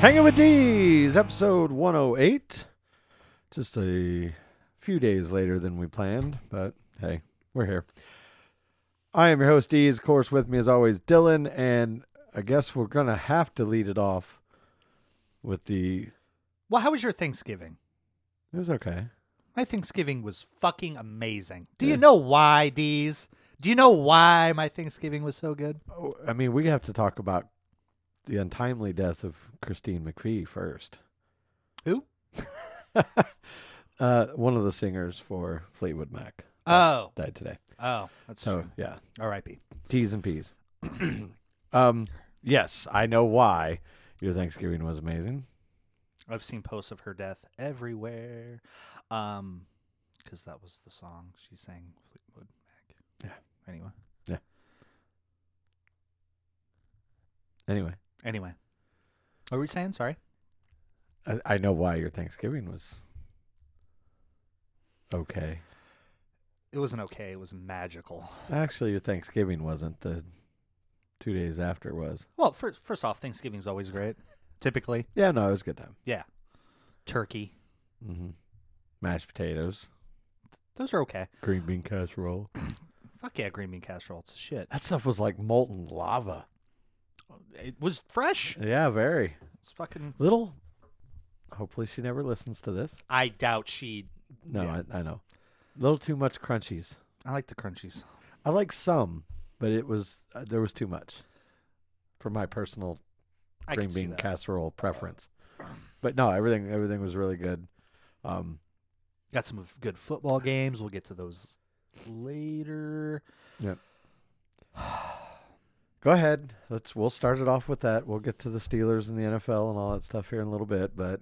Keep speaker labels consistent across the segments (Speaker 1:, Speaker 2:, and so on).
Speaker 1: Hanging with D's, episode 108. Just a few days later than we planned, but hey, we're here. I am your host, D's. Of course, with me as always, Dylan, and I guess we're going to have to lead it off with the.
Speaker 2: Well, how was your Thanksgiving?
Speaker 1: It was okay.
Speaker 2: My Thanksgiving was fucking amazing. Do you know why, D's? Do you know why my Thanksgiving was so good?
Speaker 1: Oh, I mean, we have to talk about the untimely death of Christine McVie first.
Speaker 2: Who?
Speaker 1: Uh, one of the singers for Fleetwood Mac
Speaker 2: Oh,
Speaker 1: died today.
Speaker 2: oh, that's
Speaker 1: So,
Speaker 2: true.
Speaker 1: yeah,
Speaker 2: R.I.P.
Speaker 1: T's and P's. um, yes, I know why your Thanksgiving was amazing.
Speaker 2: I've seen posts of her death everywhere. Um, because that was the song she sang. Fleetwood Mac.
Speaker 1: Yeah.
Speaker 2: Anyway, Yeah.
Speaker 1: Anyway,
Speaker 2: anyway, what were you saying? Sorry.
Speaker 1: I, I know why your Thanksgiving was okay.
Speaker 2: It wasn't okay. It was magical.
Speaker 1: Actually, your Thanksgiving wasn't. The two days after it was.
Speaker 2: Well, first, first off, Thanksgiving's always great. Typically,
Speaker 1: Yeah, no, it was a good time.
Speaker 2: yeah. Turkey,
Speaker 1: Mm-hmm. Mashed potatoes,
Speaker 2: those are okay.
Speaker 1: green bean casserole.
Speaker 2: Fuck yeah, green bean casserole. It's shit.
Speaker 1: That stuff was like molten lava.
Speaker 2: It was fresh.
Speaker 1: Yeah, very
Speaker 2: It's fucking.
Speaker 1: little. Hopefully, she never listens to this.
Speaker 2: I doubt she.
Speaker 1: No,
Speaker 2: Yeah.
Speaker 1: I, I know. A little too much crunchies.
Speaker 2: I like the crunchies.
Speaker 1: I like some, but it was uh, there was too much for my personal
Speaker 2: I
Speaker 1: green bean casserole preference. But no, everything everything was really good. Um,
Speaker 2: Got some good football games. We'll get to those later.
Speaker 1: go ahead. Let's we'll start it off with that. We'll get to the Steelers and the NFL and all that stuff here in a little bit. But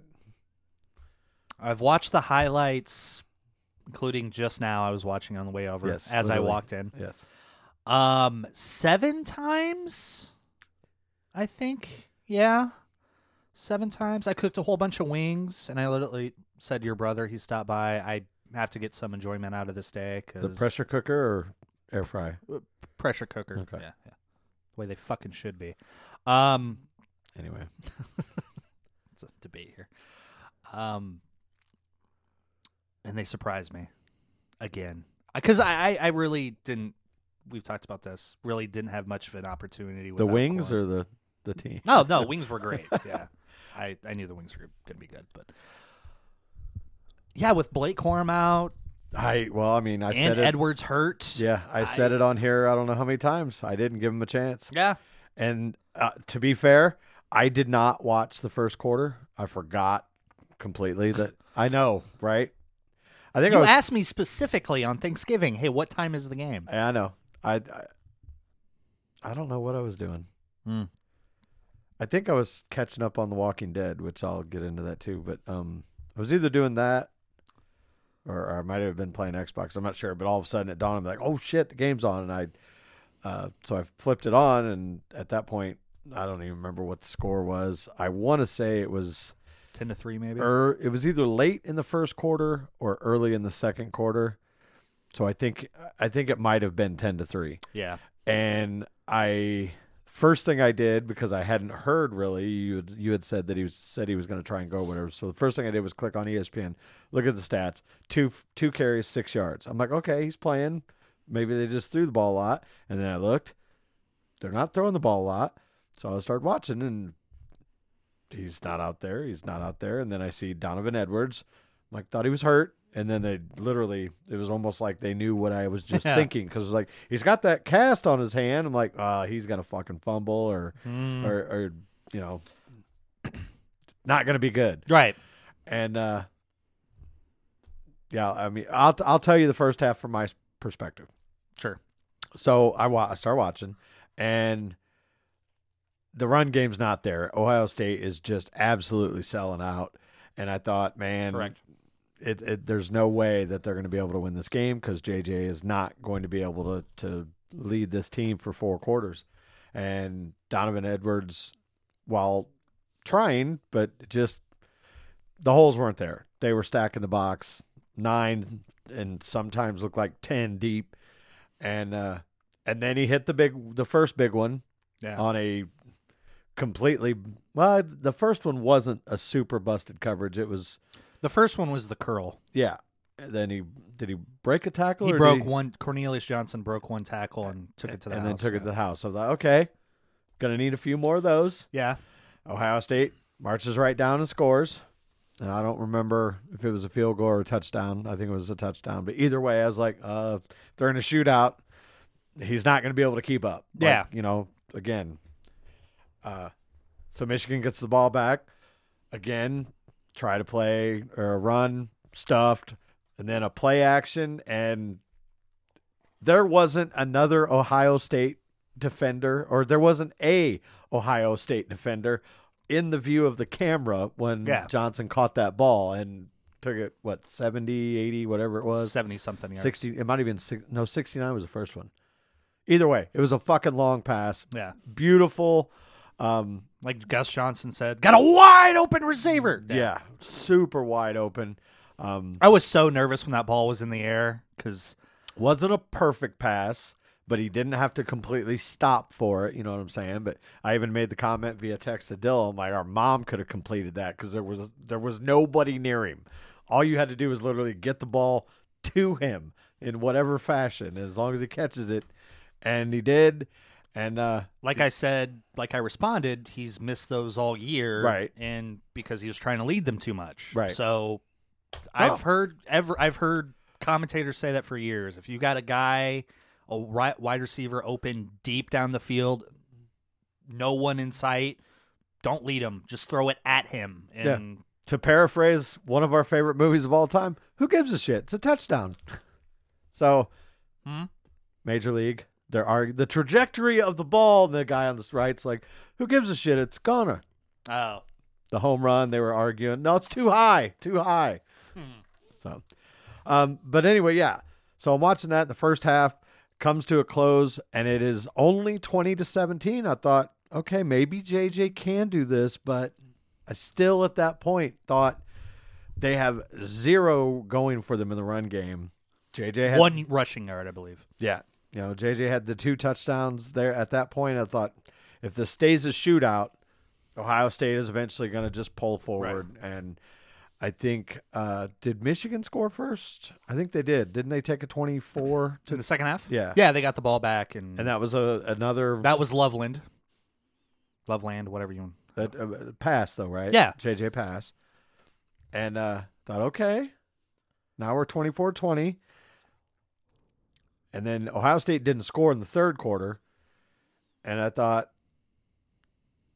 Speaker 2: I've watched the highlights, including just now. I was watching on the way over
Speaker 1: Yes,
Speaker 2: as I walked in.
Speaker 1: yes,
Speaker 2: Um, seven times, I think. Yeah, seven times. I cooked a whole bunch of wings, and I literally said to your brother, he stopped by. I have to get some enjoyment out of this day because
Speaker 1: the pressure cooker or air fry.
Speaker 2: pressure cooker.
Speaker 1: Okay.
Speaker 2: Yeah, yeah. Way they fucking should be. Um,
Speaker 1: Anyway,
Speaker 2: it's a debate here. Um, and they surprised me again because I, I, I really didn't. We've talked about this. Really didn't have much of an opportunity.
Speaker 1: With
Speaker 2: the
Speaker 1: wings
Speaker 2: corn.
Speaker 1: or the the team.
Speaker 2: no, no wings were great. Yeah, I I knew the wings were gonna be good, but yeah, with Blake Corum out
Speaker 1: I well, I mean, I
Speaker 2: and
Speaker 1: said it.
Speaker 2: Edwards hurt.
Speaker 1: Yeah, I said it on here. I don't know how many times. I didn't give him a chance.
Speaker 2: yeah.
Speaker 1: And uh, to be fair, I did not watch the first quarter. I forgot completely that. I know, right? I think I
Speaker 2: You
Speaker 1: was.
Speaker 2: asked me specifically on Thanksgiving. Hey, what time is the game?
Speaker 1: I know. I, I. I don't know what I was doing.
Speaker 2: Hmm.
Speaker 1: I think I was catching up on The Walking Dead, which I'll get into that too. But um, I was either doing that, or, or I might have been playing Xbox. I'm not sure. But all of a sudden, it dawned on me like, oh shit, the game's on, and I. Uh, so I flipped it on, and at that point, I don't even remember what the score was. I want to say it was,
Speaker 2: Ten to three, maybe.
Speaker 1: er, it was either late in the first quarter or early in the second quarter. So I think I think it might have been ten to three
Speaker 2: yeah.
Speaker 1: and I first thing I did because I hadn't heard really you had, you had said that he was said he was going to try and go whatever. So the first thing I did was click on ESPN, look at the stats, two two carries, six yards. I'm like, okay, he's playing. Maybe they just threw the ball a lot, and then I looked, they're not throwing the ball a lot. So I started watching, and he's not out there. He's not out there. And then I see Donovan Edwards. I'm like, thought he was hurt. And then they literally it was almost like they knew what I was just
Speaker 2: Yeah.
Speaker 1: thinking because it was like he's got that cast on his hand. I'm like, oh, he's gonna fucking fumble or
Speaker 2: Mm.
Speaker 1: or or you know, not gonna be good.
Speaker 2: Right.
Speaker 1: And uh yeah, I mean, I'll I'll tell you the first half from my perspective.
Speaker 2: Sure.
Speaker 1: So I wa- I start watching, and the run game's not there. Ohio State is just absolutely selling out, and I thought, man,
Speaker 2: Correct.
Speaker 1: It, it there's no way that they're going to be able to win this game because JJ is not going to be able to to lead this team for four quarters, and Donovan Edwards, while trying, but just the holes weren't there. They were stacking the box nine and sometimes looked like ten deep, and uh, and then he hit the big the first big one
Speaker 2: Yeah.
Speaker 1: on a completely well the first one wasn't a super busted coverage it was
Speaker 2: the first one was the curl.
Speaker 1: yeah and then he did he break a tackle
Speaker 2: He
Speaker 1: or did
Speaker 2: broke one. Cornelius Johnson broke one tackle and took it to the house.
Speaker 1: and
Speaker 2: house.
Speaker 1: then took it to the house I thought okay gonna need a few more of those
Speaker 2: Yeah.
Speaker 1: Ohio State marches right down and scores. And I don't remember if it was a field goal or a touchdown. I think it was a touchdown. But either way, I was like, uh, if they're in a shootout, he's not going to be able to keep up. Like,
Speaker 2: Yeah.
Speaker 1: you know, again. Uh, so Michigan gets the ball back. Again, try to play or run, stuffed, and then a play action. And there wasn't another Ohio State defender, or there wasn't a Ohio State defender in the view of the camera when
Speaker 2: Yeah.
Speaker 1: Johnson caught that ball and took it what 70 80 whatever it was
Speaker 2: seventy something yards.
Speaker 1: 60 it might have been six, no 69 was the first one either way it was a fucking long pass
Speaker 2: Yeah.
Speaker 1: beautiful um
Speaker 2: Like Gus Johnson said, got a wide open receiver.
Speaker 1: yeah, super wide open. Um
Speaker 2: I was so nervous when that ball was in the air because
Speaker 1: wasn't a perfect pass but he didn't have to completely stop for it you know what i'm saying? But i even made the comment via text to dylan like our mom could have completed that because there was there was nobody near him. All you had to do was literally get the ball to him in whatever fashion as long as he catches it. And he did and uh
Speaker 2: like I said, like I responded, he's missed those all year,
Speaker 1: Right.
Speaker 2: And because he was trying to lead them too much,
Speaker 1: Right.
Speaker 2: So I've
Speaker 1: Oh.
Speaker 2: heard ever I've heard commentators say that for years. If you got a guy, a wide receiver open deep down the field, no one in sight, don't lead him. Just throw it at him.
Speaker 1: Yeah.
Speaker 2: And
Speaker 1: to paraphrase one of our favorite movies of all time who gives a shit it's a touchdown so
Speaker 2: Hmm?
Speaker 1: major league there are the trajectory of the ball and the guy on the right's like who gives a shit? It's gonna
Speaker 2: oh,
Speaker 1: the home run they were arguing no it's too high too high. So um but anyway yeah. So i'm watching that the first half comes to a close and it is only 20 to 17 i thought okay maybe jj can do this but i still at that point thought they have zero going for them in the run game. Jj had
Speaker 2: one rushing yard, I believe.
Speaker 1: yeah. You know, JJ had the two touchdowns there at that point. I thought if this stays a shootout, Ohio State is eventually going to just pull forward. And I think, uh, did Michigan score first? I think they did. Didn't they take a 24
Speaker 2: In
Speaker 1: to
Speaker 2: the second half,
Speaker 1: Yeah.
Speaker 2: yeah, they got the ball back, and,
Speaker 1: And that was a another
Speaker 2: that was Loveland, Loveland, whatever you want.
Speaker 1: that, uh, pass, though, right?
Speaker 2: Yeah.
Speaker 1: JJ pass. And uh, thought, okay, now we're 24 20. And then Ohio State didn't score in the third quarter. And I thought,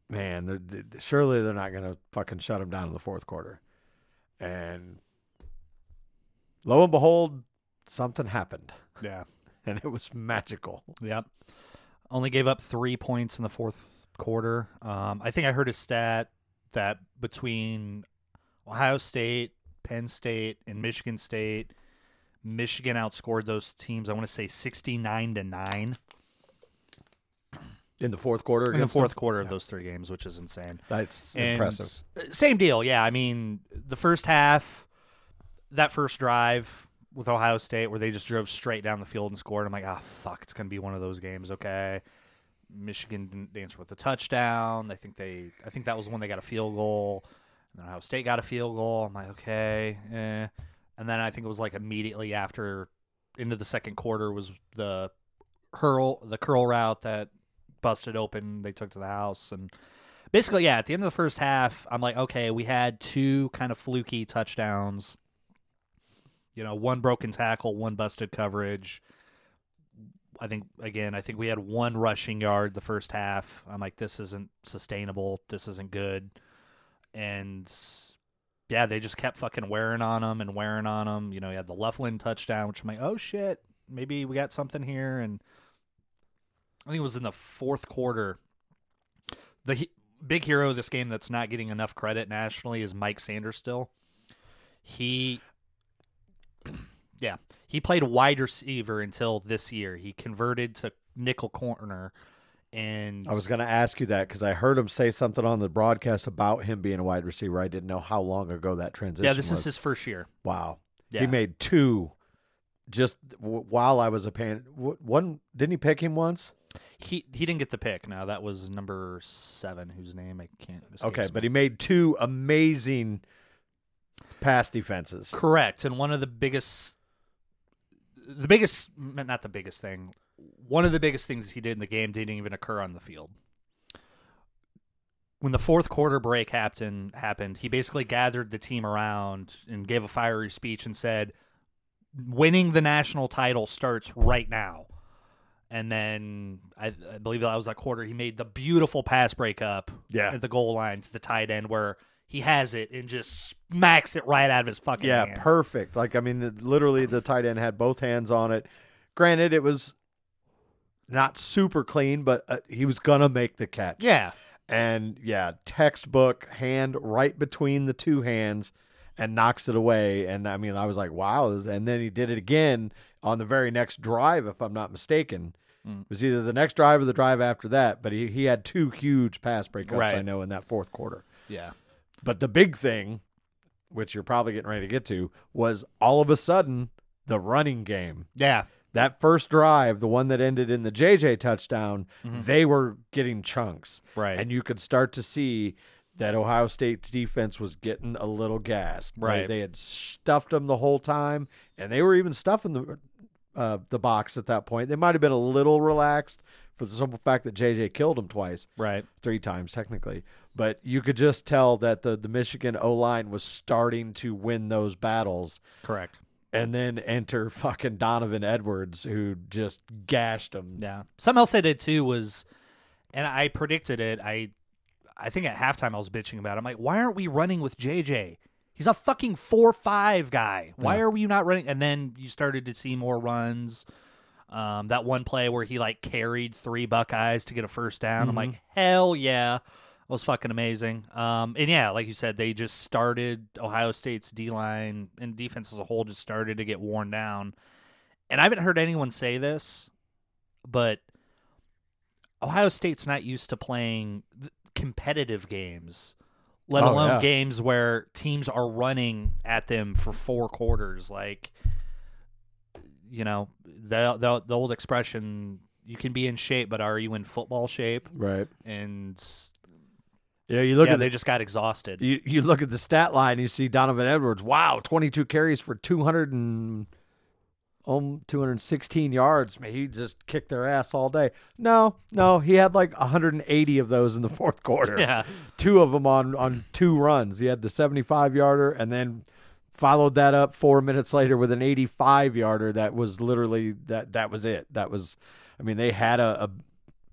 Speaker 1: man, they're, they- surely they're not going to fucking shut them down in the fourth quarter. And lo and behold, something happened.
Speaker 2: Yeah.
Speaker 1: And it was magical.
Speaker 2: Yep. Only gave up three points in the fourth quarter. Um, I think I heard a stat that between Ohio State, Penn State, and Michigan State, Michigan outscored those teams. I want to say sixty-nine to nine
Speaker 1: In the fourth quarter
Speaker 2: in the fourth
Speaker 1: them?
Speaker 2: quarter of those three games, which is insane.
Speaker 1: That's
Speaker 2: And
Speaker 1: impressive.
Speaker 2: Same deal, yeah. I mean, the first half, that first drive with Ohio State, where they just drove straight down the field and scored. I'm like, ah, fuck, it's gonna be one of those games. Okay, Michigan didn't answer with a touchdown. I think they, I think that was when they got a field goal. And then Ohio State got a field goal. I'm like, okay, eh. And then I think it was like immediately after, into the second quarter was the hurl, the curl route that busted open. They took to the house and basically, yeah, at the end of the first half, I'm like, okay, we had two kind of fluky touchdowns. You know, one broken tackle, one busted coverage. I think again, I think we had one rushing yard the first half. I'm like, this isn't sustainable. This isn't good. And yeah, they just kept fucking wearing on them and wearing on them. You know, he had the Loughlin touchdown, which I'm like, oh shit, maybe we got something here. And I think it was in the fourth quarter. The he- big hero of this game that's not getting enough credit nationally is Mike Sainristil. Still, He, yeah, he played wide receiver until this year. He converted to nickel corner, and
Speaker 1: I was going to ask you that because I heard him say something on the broadcast about him being a wide receiver. I didn't know how long ago that transition.
Speaker 2: yeah, this
Speaker 1: was.
Speaker 2: is his first year.
Speaker 1: wow.
Speaker 2: Yeah.
Speaker 1: He made two, just w- while I was a pan. w- One didn't he pick him once?
Speaker 2: He he didn't get the pick. Now that was number seven, whose name I can't.
Speaker 1: Okay,
Speaker 2: me.
Speaker 1: but he made two amazing pass defenses.
Speaker 2: Correct. And one of the biggest, the biggest, not the biggest thing, one of the biggest things he did in the game didn't even occur on the field. When the fourth quarter break happened, happened, he basically gathered the team around and gave a fiery speech and said, "Winning the national title starts right now." And then I, I believe that was that quarter. He made the beautiful pass breakup
Speaker 1: Yeah.
Speaker 2: at the goal line to the tight end where he has it and just smacks it right out of his fucking
Speaker 1: Yeah,
Speaker 2: hands.
Speaker 1: perfect. Like I mean, literally, the tight end had both hands on it. Granted, it was not super clean, but uh, he was gonna make the catch.
Speaker 2: Yeah,
Speaker 1: and yeah, textbook hand right between the two hands and knocks it away. And I mean, I was like, wow. And then he did it again on the very next drive, if I'm not mistaken.
Speaker 2: Mm.
Speaker 1: It was either the next drive or the drive after that, but he, he had two huge pass breakups, I know, in that fourth quarter.
Speaker 2: yeah,
Speaker 1: But the big thing, which you're probably getting ready to get to, was all of a sudden the running game.
Speaker 2: yeah,
Speaker 1: That first drive, the one that ended in the JJ touchdown,
Speaker 2: Mhm.
Speaker 1: they were getting chunks.
Speaker 2: right.
Speaker 1: And you could start to see that Ohio State defense was getting a little gassed. They-
Speaker 2: Right.
Speaker 1: They, had stuffed them the whole time, and they were even stuffing the uh, the box at that point. They might have been a little relaxed for the simple fact that JJ killed him twice,
Speaker 2: right.
Speaker 1: three times technically. But you could just tell that the, the Michigan O line was starting to win those battles.
Speaker 2: Correct.
Speaker 1: And then enter fucking Donovan Edwards, who just gashed him.
Speaker 2: Yeah. Something else I did too was, and I predicted it. I, I think at halftime I was bitching about. It. I'm like, why aren't we running with JJ? He's a fucking four five guy. Why
Speaker 1: Yeah.
Speaker 2: are we not running? And then you started to see more runs. Um, that one play where he like carried three Buckeyes to get a first down. I'm like, hell yeah. Was fucking amazing. Um, and yeah, like you said, they just started Ohio State's D line and defense as a whole just started to get worn down. And I haven't heard anyone say this, but Ohio State's not used to playing competitive games, let
Speaker 1: Oh,
Speaker 2: alone
Speaker 1: yeah.
Speaker 2: games where teams are running at them for four quarters. Like, you know, the the, the old expression, "You can be in shape, but are you in football shape?"
Speaker 1: Right.
Speaker 2: And
Speaker 1: You know, you look
Speaker 2: yeah,
Speaker 1: at
Speaker 2: they
Speaker 1: the,
Speaker 2: just got exhausted.
Speaker 1: you, you look at the stat line, you see Donovan Edwards. Wow, 22 carries for 200 and um, 216 yards. Man, he just kicked their ass all day. No, no, he had like 180 of those in the fourth quarter.
Speaker 2: yeah,
Speaker 1: two of them on on two runs. He had the 75 yarder and then followed that up 4 minutes later with an 85 yarder that was literally that that was it. That was I mean they had a, a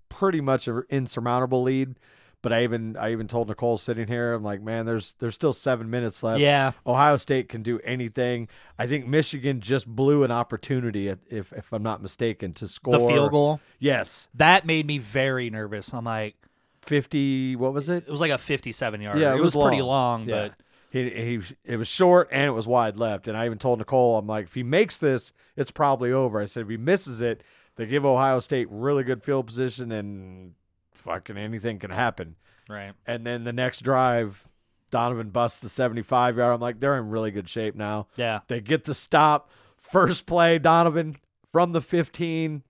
Speaker 1: pretty much an insurmountable lead, but I even I even told Nicole sitting here I'm like, "Man, there's there's still 7 minutes left."
Speaker 2: yeah,
Speaker 1: Ohio State can do anything. I think Michigan just blew an opportunity if if I'm not mistaken to score
Speaker 2: the field goal
Speaker 1: Yes.
Speaker 2: that made me very nervous. I'm like,
Speaker 1: 50 what was it?
Speaker 2: it was like a 57 yard.
Speaker 1: Yeah,
Speaker 2: it,
Speaker 1: it
Speaker 2: was,
Speaker 1: was
Speaker 2: pretty
Speaker 1: long.
Speaker 2: long,
Speaker 1: Yeah.
Speaker 2: but
Speaker 1: He, he it was short and it was wide left. And I even told Nicole, I'm like, if he makes this, it's probably over. I said, if he misses it, they give Ohio State really good field position and fucking anything can happen.
Speaker 2: right.
Speaker 1: And then the next drive, Donovan busts the 75 yard. I'm like, they're in really good shape now.
Speaker 2: Yeah,
Speaker 1: They get the stop. First play, Donovan from the 15,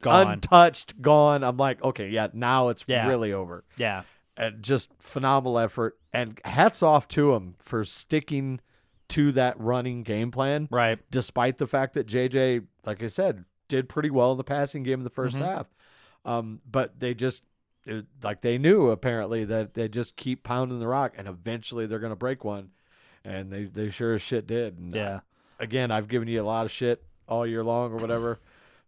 Speaker 2: gone.
Speaker 1: untouched, gone. I'm like, okay, yeah, now it's
Speaker 2: Yeah.
Speaker 1: really over
Speaker 2: yeah,
Speaker 1: and just phenomenal effort. And hats off to him for sticking to that running game plan,
Speaker 2: right.
Speaker 1: despite the fact that JJ, like I said, did pretty well in the passing game in the 1st
Speaker 2: Mhm.
Speaker 1: half. Um, but they just it, like they knew apparently that they just keep pounding the rock, and eventually they're going to break one, and they they sure as shit did. And, uh,
Speaker 2: Yeah.
Speaker 1: again, I've given you a lot of shit all year long or whatever.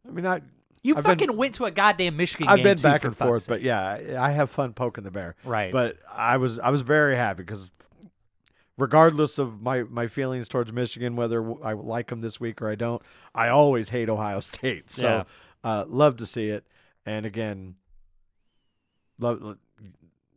Speaker 1: I mean, I
Speaker 2: You
Speaker 1: I've been-
Speaker 2: fucking went to a goddamn Michigan
Speaker 1: I've been
Speaker 2: too,
Speaker 1: back and forth,
Speaker 2: sake.
Speaker 1: but yeah, I have fun poking the bear.
Speaker 2: Right.
Speaker 1: But I was I was very happy because regardless of my my feelings towards Michigan, whether I like them this week or I don't, I always hate Ohio State. So
Speaker 2: Yeah.
Speaker 1: uh, love to see it. And again.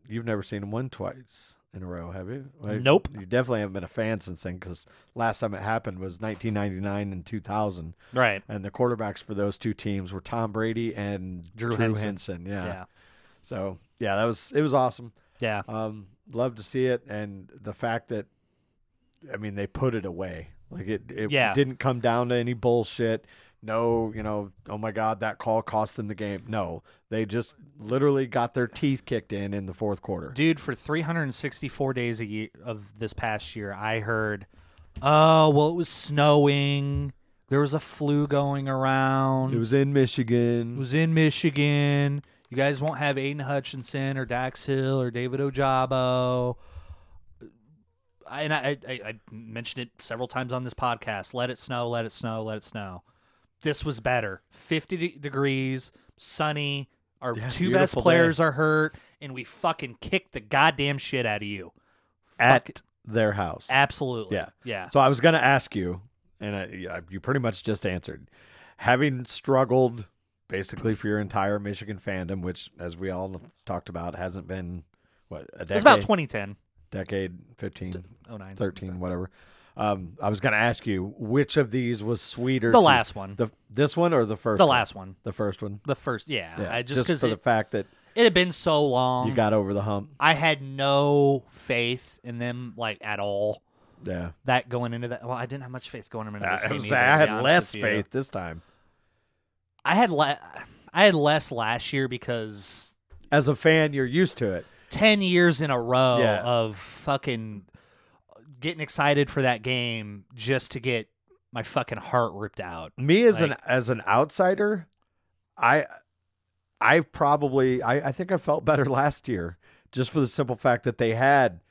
Speaker 1: You've never seen them win twice in a row, have you? Like,
Speaker 2: Nope.
Speaker 1: You definitely haven't been a fan since then, because last time it happened was 1999 and 2000,
Speaker 2: right.
Speaker 1: and the quarterbacks for those two teams were Tom Brady and
Speaker 2: Drew
Speaker 1: Drew,
Speaker 2: Henson.
Speaker 1: Henson. Yeah.
Speaker 2: Yeah.
Speaker 1: So yeah, that was it was awesome.
Speaker 2: Yeah.
Speaker 1: Um, love to see it, and the fact that, I mean, they put it away. Like it, it
Speaker 2: Yeah.
Speaker 1: didn't come down to any bullshit. No, you know, oh my God, that call cost them the game. No, they just literally got their teeth kicked in in the fourth quarter.
Speaker 2: Dude, for 364 days a year of this past year, I heard, "Oh, well, it was snowing. There was a flu going around.
Speaker 1: It was in Michigan.
Speaker 2: It was in Michigan. You guys won't have Aidan Hutchinson or Dax Hill or David Ojabo." I, and I, I, I mentioned it several times on this podcast. Let it snow. Let it snow. Let it snow. This was better. 50 de- degrees, sunny. Our
Speaker 1: Yeah,
Speaker 2: two best
Speaker 1: beautiful day.
Speaker 2: players are hurt, and we fucking kicked the goddamn shit out of you.
Speaker 1: at
Speaker 2: Fuck-
Speaker 1: their house.
Speaker 2: absolutely.
Speaker 1: Yeah.
Speaker 2: Yeah.
Speaker 1: So I was going to ask you, and I, you pretty much just answered. Having struggled basically for your entire Michigan fandom, which, as we all talked about, hasn't been what a decade,
Speaker 2: It's about 2010,
Speaker 1: decade, 15,
Speaker 2: 09,
Speaker 1: 13, whatever. Um, I was going to ask you which of these was sweeter.
Speaker 2: The
Speaker 1: to-
Speaker 2: last one.
Speaker 1: the this one or the first.
Speaker 2: The
Speaker 1: one?
Speaker 2: last one.
Speaker 1: the first one.
Speaker 2: The first, yeah.
Speaker 1: Yeah,
Speaker 2: I just because
Speaker 1: for
Speaker 2: it,
Speaker 1: the fact that
Speaker 2: it had been so long.
Speaker 1: you got over the hump.
Speaker 2: I had no faith in them, like at all.
Speaker 1: Yeah,
Speaker 2: That going into that, well, I didn't have much faith going into this
Speaker 1: I,
Speaker 2: game. either,
Speaker 1: I had less faith this time.
Speaker 2: I had le- I had less last year because
Speaker 1: As a fan, you're used to it.
Speaker 2: ten years in a row
Speaker 1: Yeah.
Speaker 2: of fucking getting excited for that game just to get my fucking heart ripped out.
Speaker 1: me as an as an outsider i i probably I, I think i felt better last year just for the simple fact that they had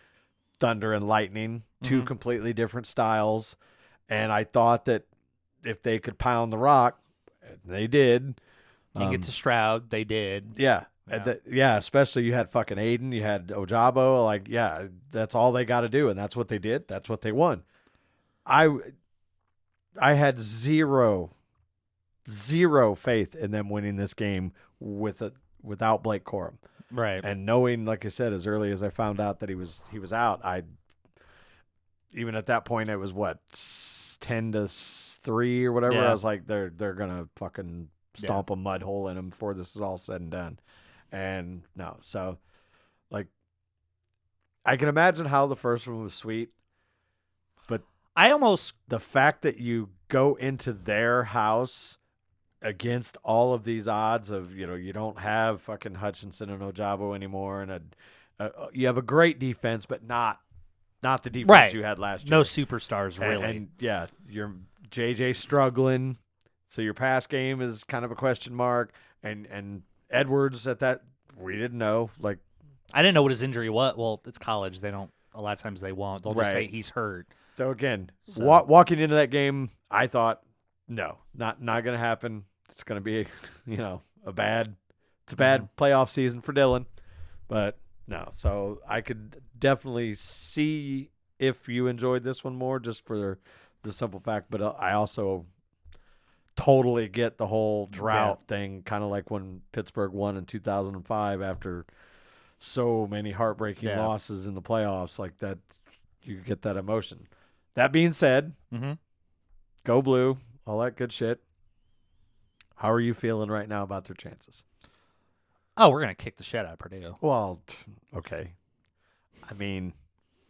Speaker 1: thunder and lightning 2
Speaker 2: Mhm.
Speaker 1: completely different styles and i thought that if they could pound the rock they did
Speaker 2: You
Speaker 1: um,
Speaker 2: get to Stroud, they did.
Speaker 1: yeah
Speaker 2: Yeah.
Speaker 1: yeah. That, yeah especially you had fucking aidan you had ojabo like yeah that's all they got to do and that's what they did that's what they won i i had zero zero faith in them winning this game with a without blake corum
Speaker 2: Right.
Speaker 1: and knowing like i said as early as i found out that he was he was out i even at that point it was what 10 to 3 or whatever
Speaker 2: Yeah.
Speaker 1: i was like they're they're gonna fucking
Speaker 2: Yeah.
Speaker 1: stomp a mud hole in him before this is all said and done and no so like i can imagine how the first one was sweet but
Speaker 2: I almost
Speaker 1: the fact that you go into their house against all of these odds of you know you don't have fucking Hutchinson and Ojabo anymore and a, a you have a great defense but not not the defense
Speaker 2: Right.
Speaker 1: you had last year
Speaker 2: no superstars
Speaker 1: And-
Speaker 2: really.
Speaker 1: and, yeah you're JJ struggling so your pass game is kind of a question mark and and Edwards at that we didn't know like
Speaker 2: I didn't know what his injury was. Well, it's college. They don't. A lot of times they won't. They'll just say he's hurt.
Speaker 1: So again,
Speaker 2: So-
Speaker 1: wa- walking into that game, I thought, no, not not going to happen. It's going to be, you know, a bad, it's a bad
Speaker 2: Mm-hmm.
Speaker 1: playoff season for Dylan. But no, so I could definitely see if you enjoyed this one more, just for the simple fact. But uh, I also totally get the whole drought thing, kind of like when Pittsburgh won in 2005 after so many heartbreaking
Speaker 2: Yeah.
Speaker 1: losses in the playoffs. Like that, you get that emotion. That being said,
Speaker 2: Mm-hmm.
Speaker 1: go blue, all that good shit. How are you feeling right now about their chances?
Speaker 2: Oh, we're gonna kick the shit out of Purdue.
Speaker 1: Well, okay. I mean,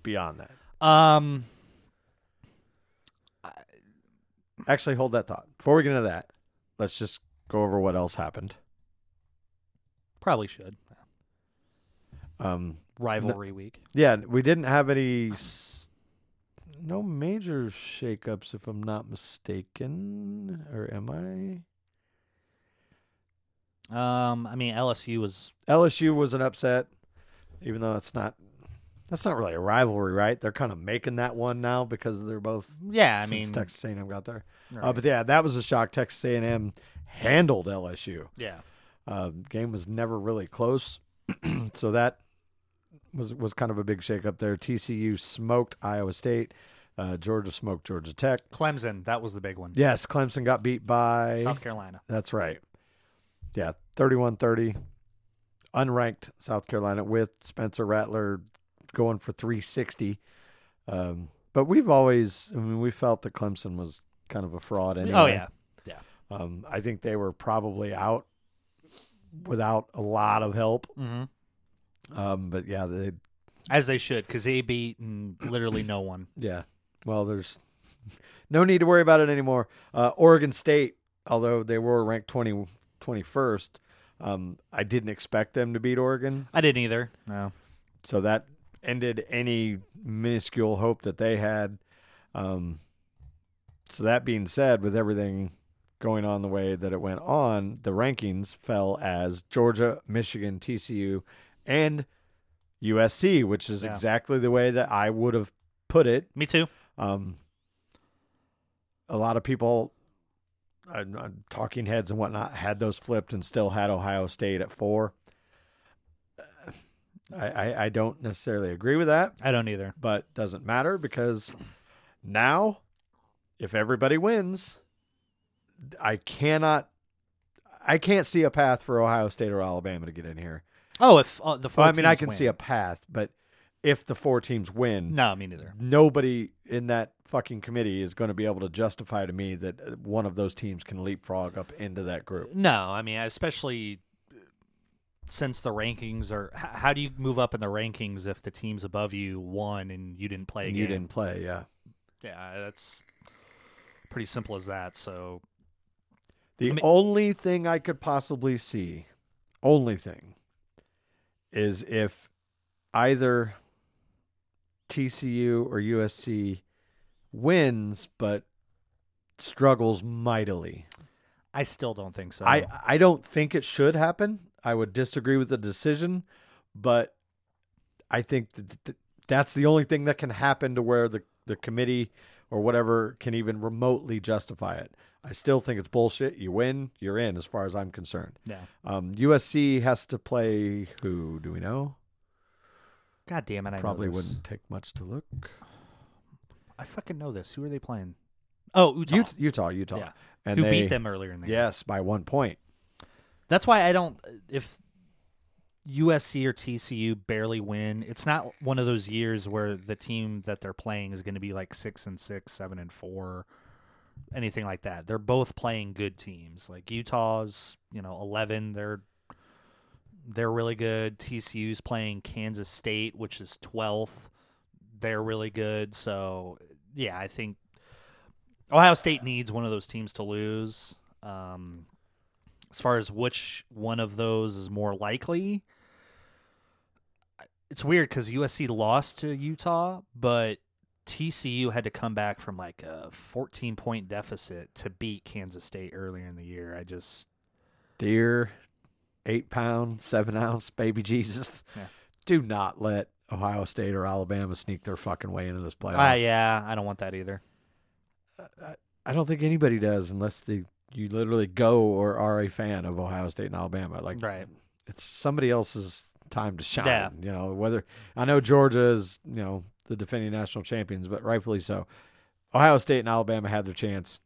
Speaker 1: beyond that.
Speaker 2: Um,
Speaker 1: Actually, hold that thought. Before we get into that, let's just go over what else happened.
Speaker 2: probably should
Speaker 1: Um,
Speaker 2: rivalry week.
Speaker 1: yeah, we didn't have any, s- no major shakeups, if I'm not mistaken, or am I?
Speaker 2: Um, I mean LSU was
Speaker 1: LSU was an upset, even though it's not That's not really a rivalry, right? They're kind of making that one now because they're both
Speaker 2: Yeah, I
Speaker 1: since
Speaker 2: mean,
Speaker 1: Texas A&M got there. Uh, but yeah, that was a shock. Texas A&M handled LSU.
Speaker 2: yeah,
Speaker 1: Uh, game was never really close, so that was was kind of a big shakeup there. TCU smoked Iowa State. Uh, Georgia smoked Georgia Tech.
Speaker 2: Clemson, that was the big one.
Speaker 1: Yes, Clemson got beat by
Speaker 2: South Carolina.
Speaker 1: That's right. Yeah, 31-30. Unranked South Carolina with Spencer Rattler going for 360. Um, but we've always, I mean, we felt that Clemson was kind of a fraud anyway.
Speaker 2: Oh yeah,
Speaker 1: Um, I think they were probably out without a lot of help.
Speaker 2: hmm
Speaker 1: Um, but yeah, they,
Speaker 2: as they should, because they beat literally no one.
Speaker 1: yeah. Well, there's no need to worry about it anymore. Uh, Oregon State, although they were ranked 20, 21st, um, I didn't expect them to beat Oregon.
Speaker 2: I didn't either. No.
Speaker 1: So that ended any minuscule hope that they had. Um, so that being said, with everything going on the way that it went on, the rankings fell as Georgia, Michigan, TCU, and USC, which is
Speaker 2: Yeah.
Speaker 1: exactly the way that I would have put it.
Speaker 2: Me too.
Speaker 1: Um, a lot of people, uh, uh, talking heads and whatnot, had those flipped and still had Ohio State at four. I, I, I don't necessarily agree with that,
Speaker 2: I don't either.
Speaker 1: but doesn't matter because now, if everybody wins, I cannot, I can't see a path for Ohio State or Alabama to get in here.
Speaker 2: Oh, if uh, the four
Speaker 1: Well, I mean, I
Speaker 2: teams
Speaker 1: can
Speaker 2: win.
Speaker 1: see a path, but if the four teams win,
Speaker 2: No, me neither.
Speaker 1: nobody in that fucking committee is going to be able to justify to me that uh, one of those teams can leapfrog up into that group.
Speaker 2: No, I mean, especially since the rankings are. How do you move up in the rankings if the teams above you won and you didn't play?
Speaker 1: you didn't play, yeah.
Speaker 2: Yeah, that's pretty simple as that. So
Speaker 1: The
Speaker 2: I mean-
Speaker 1: only thing I could possibly see, only thing, is if either TCU or USC wins but struggles mightily.
Speaker 2: I still don't think so.
Speaker 1: I I don't think it should happen. I would disagree with the decision, but I think that that's the only thing that can happen to where the the committee or whatever can even remotely justify it. I still think it's bullshit. You win, you're in, as far as I'm concerned.
Speaker 2: yeah.
Speaker 1: Um, USC has to play who? Do we know?
Speaker 2: God damn it! I know
Speaker 1: Probably wouldn't take much to look.
Speaker 2: I fucking know this. Who are they playing? Oh, Utah.
Speaker 1: Ut- Utah, Utah,
Speaker 2: Yeah.
Speaker 1: and
Speaker 2: Who
Speaker 1: they,
Speaker 2: beat them earlier in the year?
Speaker 1: Yes, by one point.
Speaker 2: That's why I don't. If USC or TCU barely win, it's not one of those years where the team that they're playing is going to be like six and six, seven and four, anything like that. They're both playing good teams. Like Utah's, you know, eleven. They're they're really good. TCU's playing Kansas State, which is twelfth. They're really good. So yeah, I think Ohio State needs one of those teams to lose. Um, as far as which one of those is more likely, it's weird because USC lost to Utah, but TCU had to come back from like a 14 point deficit to beat Kansas State earlier in the year. I just,
Speaker 1: Dear eight pound, seven ounce baby Jesus.
Speaker 2: Yeah.
Speaker 1: Do not let Ohio State or Alabama sneak their fucking way into this playoff.
Speaker 2: ah, yeah, I don't want that either.
Speaker 1: I don't think anybody does unless they you literally go or are a fan of Ohio State and Alabama. Like
Speaker 2: Right.
Speaker 1: it's somebody else's time to shine.
Speaker 2: Yeah.
Speaker 1: You know, whether I know Georgia is, you know, the defending national champions, but rightfully so. Ohio State and Alabama had their chance.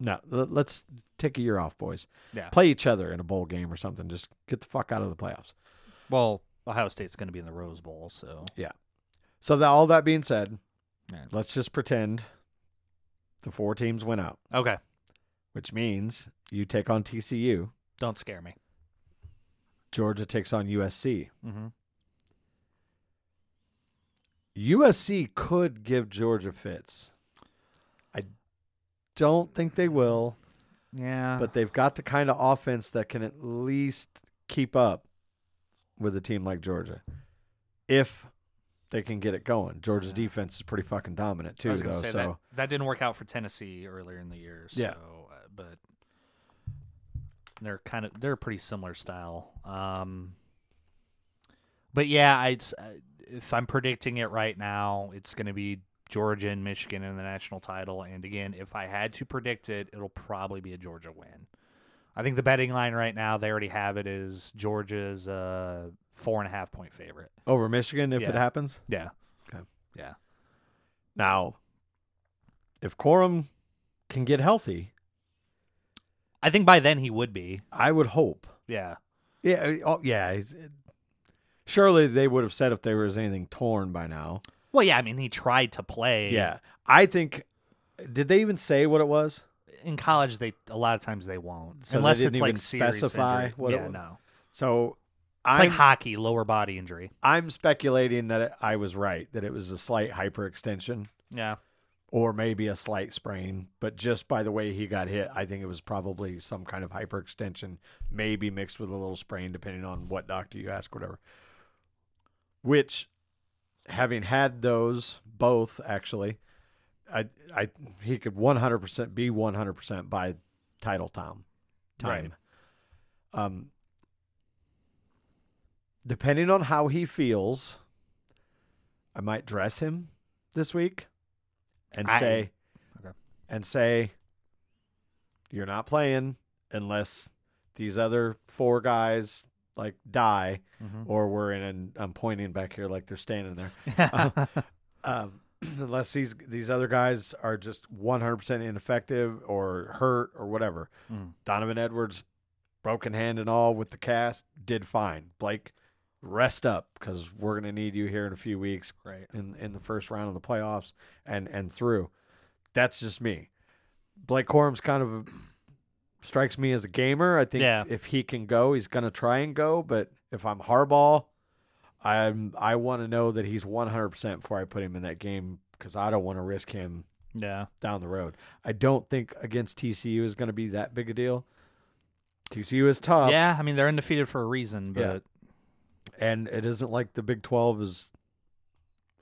Speaker 1: No, let's take a year off, boys.
Speaker 2: Yeah.
Speaker 1: Play each other in a bowl game or something. Just get the fuck out of the playoffs.
Speaker 2: Well, Ohio State's going to be in the Rose Bowl, so Yeah.
Speaker 1: So that all that being said, let's just pretend the four teams went out,
Speaker 2: okay.
Speaker 1: Which means you take on TCU,
Speaker 2: Don't scare me.
Speaker 1: Georgia takes on USC.
Speaker 2: Mm-hmm.
Speaker 1: USC could give Georgia fits. I don't think they will,
Speaker 2: Yeah,
Speaker 1: but they've got the kind of offense that can at least keep up with a team like Georgia. If they can get it going. Georgia's
Speaker 2: Yeah.
Speaker 1: defense is pretty fucking dominant too,
Speaker 2: I was
Speaker 1: though.
Speaker 2: say
Speaker 1: so
Speaker 2: that that didn't work out for Tennessee earlier in the year. So,
Speaker 1: Yeah.
Speaker 2: But they're kind of they're a pretty similar style. Um, but yeah, I'd uh, if I'm predicting it right now, it's going to be Georgia and Michigan in the national title. And again, if I had to predict it, it'll probably be a Georgia win. I think the betting line right now, they already have it is Georgia's uh, four and a half point favorite.
Speaker 1: Over Michigan if it happens.
Speaker 2: Yeah.
Speaker 1: Okay.
Speaker 2: Yeah.
Speaker 1: Now, if Corum can get healthy,
Speaker 2: I think by then he would be.
Speaker 1: I would hope.
Speaker 2: Yeah.
Speaker 1: Yeah. Uh, oh, yeah. he's- uh, Surely they would have said if there was anything torn by now.
Speaker 2: Well, yeah. I mean, he tried to play.
Speaker 1: Yeah. I think. Did they even say what it was?
Speaker 2: In college, they a lot of times they won't
Speaker 1: So they
Speaker 2: unless
Speaker 1: didn't
Speaker 2: it's like
Speaker 1: even
Speaker 2: serious
Speaker 1: specify
Speaker 2: injury.
Speaker 1: what it
Speaker 2: yeah,
Speaker 1: was?
Speaker 2: no.
Speaker 1: So
Speaker 2: It's
Speaker 1: I'm,
Speaker 2: like hockey, lower body injury.
Speaker 1: I'm speculating that it, I was right, that it was a slight hyperextension
Speaker 2: Yeah.
Speaker 1: Or maybe a slight sprain. But just by the way he got hit, I think it was probably some kind of hyperextension, maybe mixed with a little sprain, depending on what doctor you ask, whatever. Which, having had those both, actually, I I he could 100% be 100% by title time. Time. Um, depending on how he feels, I might dress him this week and
Speaker 2: I-
Speaker 1: say
Speaker 2: Okay.
Speaker 1: and say you're not playing unless these other four guys like die
Speaker 2: Mhm.
Speaker 1: or we're in an I'm pointing back here like they're standing there. um, unless these these other guys are just 100% ineffective or hurt or whatever.
Speaker 2: Mm.
Speaker 1: Donovan Edwards, broken hand and all with the cast, did fine. Blake, rest up because we're going to need you here in a few weeks
Speaker 2: Right.
Speaker 1: in in the first round of the playoffs and and through. That's just me. Blake Corum's kind of strikes me as a gamer. I think
Speaker 2: Yeah.
Speaker 1: if he can go, he's going to try and go. But if I'm Harbaugh, I'm I want to know that he's 100 percent before I put him in that game because I don't want to risk him
Speaker 2: Yeah.
Speaker 1: down the road. I don't think against TCU is going to be that big a deal. TCU is tough.
Speaker 2: yeah. I mean, they're undefeated for a reason, but
Speaker 1: Yeah. And it isn't like the Big Twelve is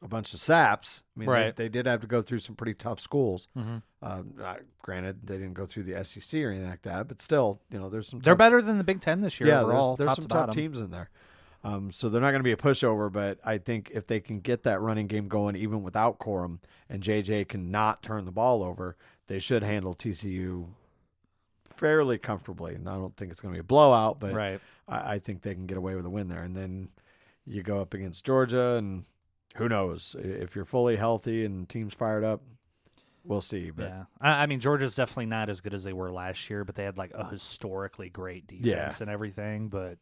Speaker 1: a bunch of saps. I mean,
Speaker 2: Right.
Speaker 1: they, they did have to go through some pretty tough schools.
Speaker 2: Mhm.
Speaker 1: Um, uh, granted, they didn't go through the SEC or anything like that, but still, you know, there's some.
Speaker 2: they're
Speaker 1: tough,
Speaker 2: better than the Big Ten this year
Speaker 1: Yeah,
Speaker 2: overall.
Speaker 1: there's, there's
Speaker 2: top
Speaker 1: some
Speaker 2: to
Speaker 1: tough teams in there. Um, so they're not going to be a pushover, but I think if they can get that running game going, even without Corum, and JJ can not turn the ball over, they should handle TCU fairly comfortably. And I don't think it's going to be a blowout, but
Speaker 2: Right.
Speaker 1: I, I think they can get away with a win there. And then you go up against Georgia, and who knows if you're fully healthy and teams fired up, we'll see. But
Speaker 2: yeah. I, I mean, Georgia's definitely not as good as they were last year, but they had like a historically great defense
Speaker 1: Yeah.
Speaker 2: and everything. But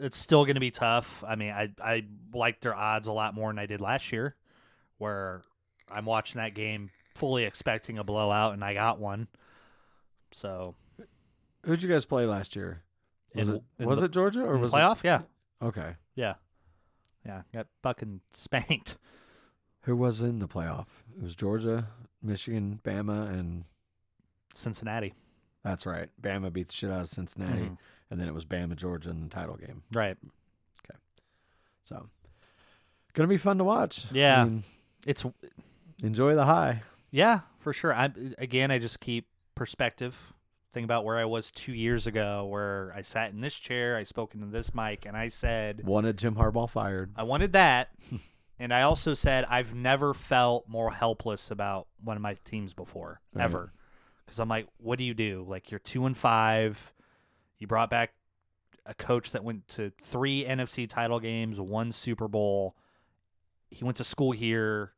Speaker 2: it's still going to be tough. I mean, I I like their odds a lot more than I did last year, where I'm watching that game fully expecting a blowout, and I got one. So
Speaker 1: who'd you guys play last year? Was
Speaker 2: In-
Speaker 1: it
Speaker 2: in
Speaker 1: was
Speaker 2: the-
Speaker 1: it Georgia or was
Speaker 2: playoff, yeah,
Speaker 1: okay?
Speaker 2: yeah, yeah, got fucking spanked.
Speaker 1: Who was in the playoff? It was Georgia, Michigan, Bama, and
Speaker 2: Cincinnati,
Speaker 1: that's right. Bama beat the shit out of Cincinnati,
Speaker 2: Mhm.
Speaker 1: and then it was Bama, Georgia in the title game.
Speaker 2: right? Okay.
Speaker 1: So, gonna be fun to watch. I
Speaker 2: Yeah.
Speaker 1: mean,
Speaker 2: It's
Speaker 1: enjoy the high.
Speaker 2: Yeah, for sure. I again, I just keep perspective. Think about where I was two years ago, where I sat in this chair, I spoke into this mic, and I said
Speaker 1: Wanted Jim Harbaugh fired.
Speaker 2: I wanted that, and I also said I've never felt more helpless about one of my teams before,
Speaker 1: Right.
Speaker 2: ever. Because I'm like, what do you do? Like you're two and five. You brought back a coach that went to three NFC title games, one Super Bowl. He went to school here.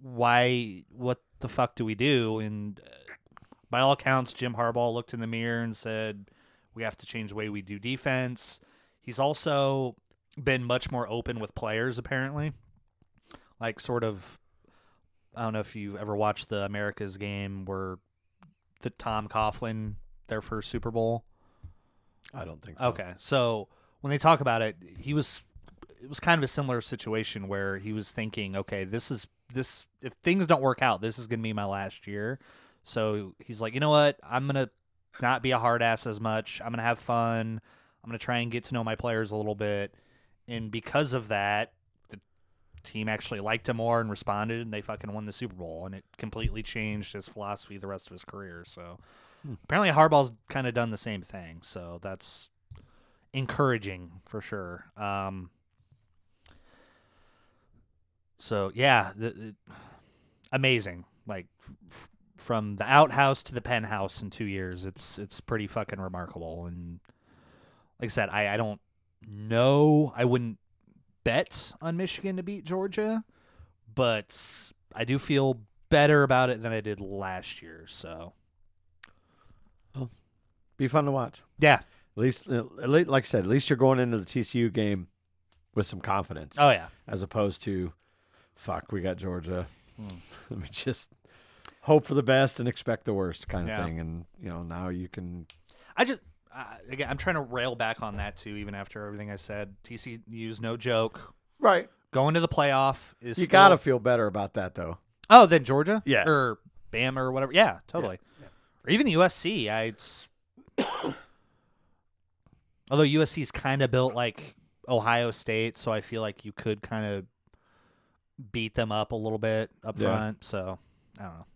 Speaker 2: Why? What the fuck do we do? And uh, by all accounts, Jim Harbaugh looked in the mirror and said, "We have to change the way we do defense." He's also been much more open with players, apparently. Like, sort of. I don't know if you've ever watched the America's game where the Tom Coughlin their first Super Bowl.
Speaker 1: I don't think so.
Speaker 2: Okay, so when they talk about it, he was it was kind of a similar situation where he was thinking, okay, this is this if things don't work out, this is going to be my last year. So he's like, you know what? I'm going to not be a hard ass as much. I'm going to have fun. I'm going to try and get to know my players a little bit. And because of that, the team actually liked him more and responded and they fucking won the Super Bowl and it completely changed his philosophy the rest of his career. So apparently Harbaugh's kind of done the same thing. So that's encouraging for sure. Um, So yeah, the, the- amazing. Like f- from the outhouse to the penthouse in two years, it's it's pretty fucking remarkable. And like I said, I I don't know. I wouldn't bet on Michigan to beat Georgia, but I do feel better about it than I did last year. So
Speaker 1: Be fun to watch.
Speaker 2: yeah.
Speaker 1: At least, uh, at least, like I said, at least you're going into the TCU game with some confidence,
Speaker 2: Oh yeah.
Speaker 1: as opposed to, fuck, we got Georgia.
Speaker 2: Hmm.
Speaker 1: Let me just hope for the best and expect the worst kind of
Speaker 2: Yeah.
Speaker 1: thing. And you know, now you can.
Speaker 2: I just uh, again, I'm trying to rail back on that too. Even after everything I said, TCU's no joke.
Speaker 1: Right.
Speaker 2: Going to the playoff is
Speaker 1: You
Speaker 2: still-
Speaker 1: got to feel better about that, though.
Speaker 2: Oh, then Georgia,
Speaker 1: Yeah.
Speaker 2: or Bama or whatever. Yeah, totally. Or even the USC. I. It's... Although USC's kind of built like Ohio State, so I feel like you could kind of beat them up a little bit up
Speaker 1: Yeah.
Speaker 2: front. So I don't know.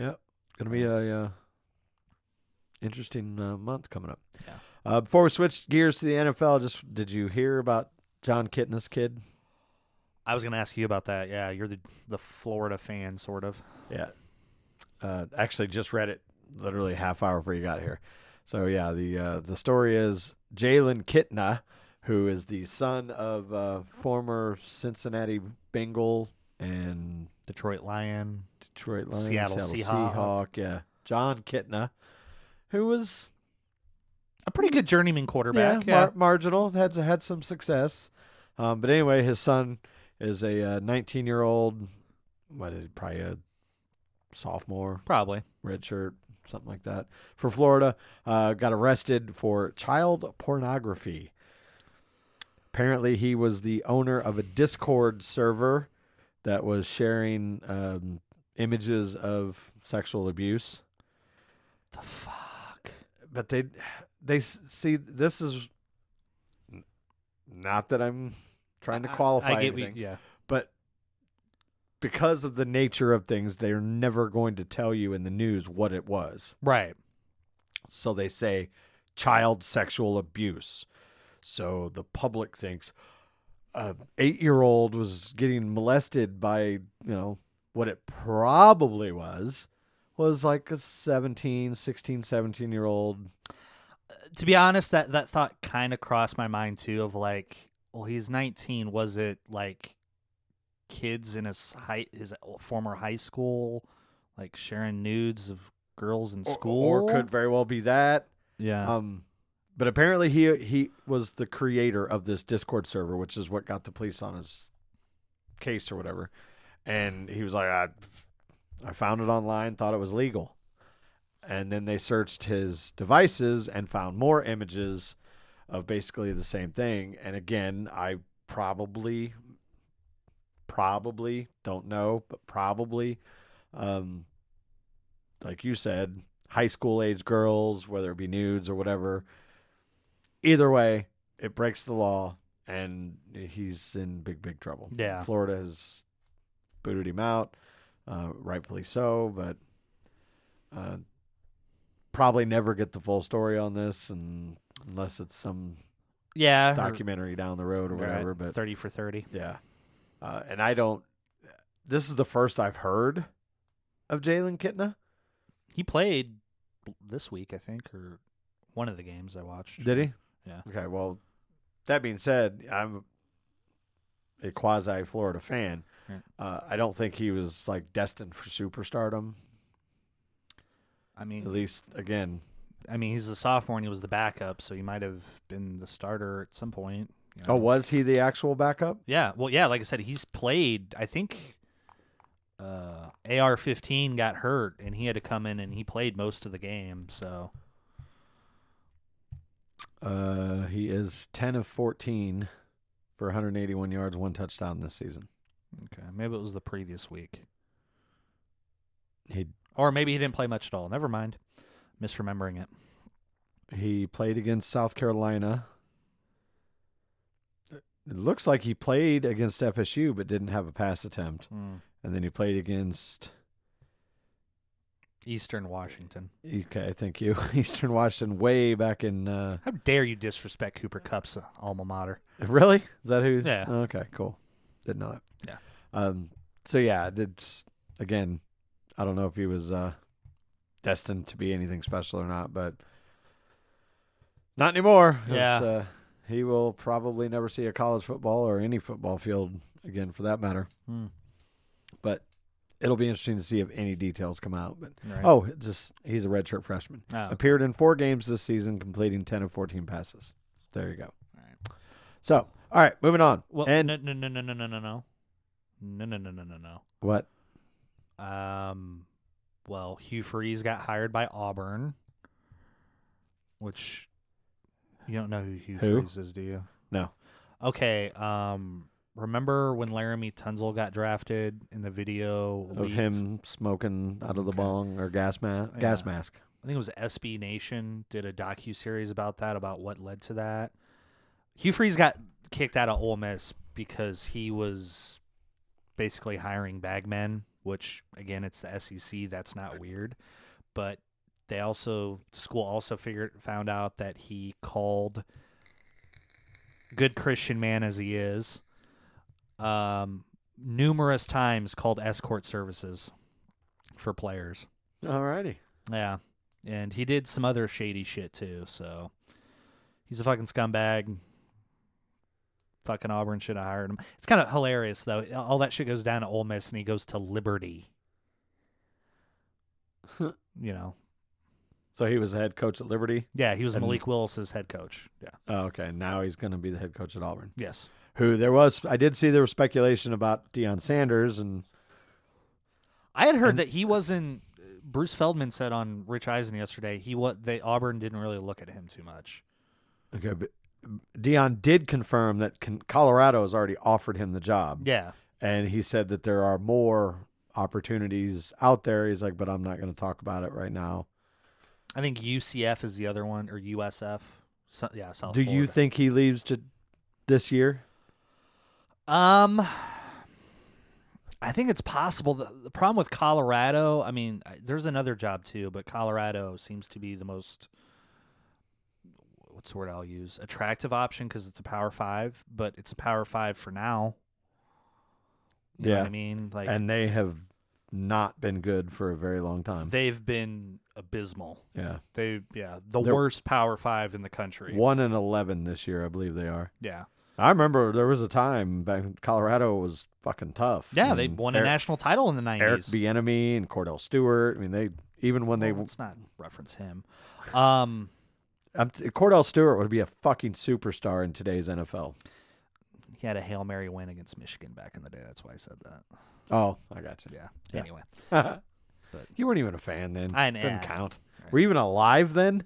Speaker 1: Yeah, gonna be a uh, interesting uh, month coming up.
Speaker 2: Yeah.
Speaker 1: Uh, before we switch gears to the NFL, just did you hear about Jon Kitna's kid?
Speaker 2: I was gonna ask you about that. Yeah, you're the the Florida fan, sort of.
Speaker 1: Yeah. Uh, actually, just read it literally half hour before you got here. So yeah, the uh, the story is Jalen Kitna, who is the son of uh, former Cincinnati Bengal and
Speaker 2: Detroit Lion.
Speaker 1: Detroit Lions,
Speaker 2: Seattle Seahawk.
Speaker 1: Seahawk. Yeah, Jon Kitna, who was
Speaker 2: A pretty good journeyman quarterback.
Speaker 1: yeah, mar- marginal, had had some success. Um, but anyway, his son is a 19 year old. What is he, probably a sophomore,
Speaker 2: Probably.
Speaker 1: red shirt, something like that, for Florida. Uh, got arrested for child pornography. Apparently, he was the owner of a Discord server that was sharing um, images of sexual abuse.
Speaker 2: The fuck.
Speaker 1: But they, they see this is not that I'm trying to qualify
Speaker 2: I you-
Speaker 1: anything,
Speaker 2: yeah.
Speaker 1: but because of the nature of things, they're never going to tell you in the news what it was.
Speaker 2: Right.
Speaker 1: So they say child sexual abuse. So the public thinks a 8-year-old was getting molested by, you know, what it probably was was like a 17, 16, 17 year old.
Speaker 2: to be honest, that that thought kind of crossed my mind too. Of like, well, he's 19. Was it like kids in his high his former high school, like sharing nudes of girls in school?
Speaker 1: Or could very well be that.
Speaker 2: yeah.
Speaker 1: Um, but apparently he he was the creator of this Discord server, which is what got the police on his case or whatever. And he was like, I, I found it online, thought it was legal. And then they searched his devices and found more images of basically the same thing. And again, I probably, probably don't know, but probably, um, like you said, high school age girls, whether it be nudes or whatever. Either way, it breaks the law, and he's in big, big trouble.
Speaker 2: Yeah.
Speaker 1: Florida has booted him out, uh, rightfully so, but uh, probably never get the full story on this, and unless it's some
Speaker 2: yeah. or-
Speaker 1: documentary down the road or whatever. But
Speaker 2: thirty for thirty.
Speaker 1: yeah, uh, and I don't. This is the first I've heard of Jalen Kitna.
Speaker 2: He played this week, I think, or one of the games I watched.
Speaker 1: Did he?
Speaker 2: Yeah.
Speaker 1: Okay. Well, that being said, I'm a quasi Florida fan. Uh, I don't think he was like destined for superstardom.
Speaker 2: I mean, At
Speaker 1: least, again,
Speaker 2: I mean, he's a sophomore and he was the backup, so he might have been the starter at some point. you
Speaker 1: oh, was he the actual backup?
Speaker 2: Yeah, well, yeah, like I said, he's played. I think uh, AR-15 got hurt, and he had to come in and he played most of the game. So
Speaker 1: Uh, he is ten of fourteen for 181 yards, one touchdown this season.
Speaker 2: Okay, maybe it was the previous week,
Speaker 1: He
Speaker 2: or maybe he didn't play much at all. Never mind, misremembering it.
Speaker 1: he played against South Carolina. It looks like he played against FSU, but didn't have a pass attempt.
Speaker 2: Hmm.
Speaker 1: And then he played against
Speaker 2: Eastern Washington.
Speaker 1: Okay, thank you. Eastern Washington, way back in. Uh,
Speaker 2: How dare you disrespect Cooper Kupp's uh, alma mater?
Speaker 1: really? Is that who?
Speaker 2: Yeah.
Speaker 1: Okay, cool. Didn't.
Speaker 2: Yeah.
Speaker 1: Um, so yeah, it's again, I don't know if he was uh, destined to be anything special or not, but not anymore.
Speaker 2: Yeah.
Speaker 1: uh, he will probably never see a college football or any football field again, for that matter.
Speaker 2: Hmm.
Speaker 1: But it'll be interesting to see if any details come out. But
Speaker 2: Right.
Speaker 1: oh, just he's a redshirt freshman.
Speaker 2: Oh.
Speaker 1: Appeared in four games this season, completing ten of fourteen passes. There you go.
Speaker 2: All right.
Speaker 1: So, all right, moving on.
Speaker 2: Well,
Speaker 1: and
Speaker 2: no, no, no, no, no, no, no, no, no, no, no, no, no, no.
Speaker 1: what?
Speaker 2: Um, well, Hugh Freeze got hired by Auburn, which you don't know who Hugh
Speaker 1: Who?
Speaker 2: Freeze is, do you?
Speaker 1: No.
Speaker 2: Okay. Um, remember when Laremy Tunsil got drafted in the video
Speaker 1: Of
Speaker 2: leaked?
Speaker 1: him smoking out of the
Speaker 2: Okay.
Speaker 1: bong or gas ma- gas mask.
Speaker 2: I think it was SB Nation did a docu series about that, about what led to that. Hugh Freeze got kicked out of Ole Miss because he was basically hiring bagmen, which again, it's the SEC. That's not weird, but they also school also figured found out that he called good Christian man as he is, um, numerous times called escort services for players.
Speaker 1: Alrighty.
Speaker 2: Yeah. And he did some other shady shit too, so he's a fucking scumbag. Fucking Auburn should have hired him. It's kind of hilarious though. All that shit goes down to Ole Miss and he goes to Liberty. you know.
Speaker 1: So he was the head coach at Liberty.
Speaker 2: Yeah, he was
Speaker 1: And-
Speaker 2: Malik Willis's head coach. Yeah.
Speaker 1: Oh, okay. Now he's going to be the head coach at Auburn.
Speaker 2: Yes.
Speaker 1: Who there was? I did see there was speculation about Deion Sanders, and
Speaker 2: I had heard
Speaker 1: And-
Speaker 2: that he wasn't uh, Bruce Feldman said on Rich Eisen yesterday, he what they Auburn didn't really look at him too much.
Speaker 1: okay, but Deion did confirm that Colorado has already offered him the job,
Speaker 2: Yeah.
Speaker 1: and he said that there are more opportunities out there. He's like, but I'm not going to talk about it right now.
Speaker 2: I think UCF is the other one or USF. So, yeah, South
Speaker 1: Do you think he leaves to this year?
Speaker 2: Um, I think it's possible. The, the problem with Colorado, I mean, there's another job too, but Colorado seems to be the most what's the word I'll use attractive option because it's a Power Five, but it's a Power Five for now. You
Speaker 1: Yeah.
Speaker 2: what I mean, like
Speaker 1: and they have not been good for a very long time.
Speaker 2: they've been abysmal.
Speaker 1: yeah,
Speaker 2: They, yeah, the
Speaker 1: They're-
Speaker 2: worst Power Five in the country.
Speaker 1: one and eleven this year, I believe they are.
Speaker 2: Yeah,
Speaker 1: I remember there was a time back Colorado was fucking tough.
Speaker 2: yeah, they won a national title in the nineties. Eric.
Speaker 1: Bieniemy and Kordell Stewart. I mean, they even when they
Speaker 2: Well, let's not reference him. Um,
Speaker 1: um, Kordell Stewart would be a fucking superstar in today's NFL.
Speaker 2: he had a hail mary win against Michigan back in the day. That's why I said that.
Speaker 1: Oh, I got
Speaker 2: Yeah.
Speaker 1: Yeah.
Speaker 2: Anyway,
Speaker 1: you. you weren't even a fan then.
Speaker 2: I know.
Speaker 1: Didn't count.
Speaker 2: Right.
Speaker 1: Were you even alive then?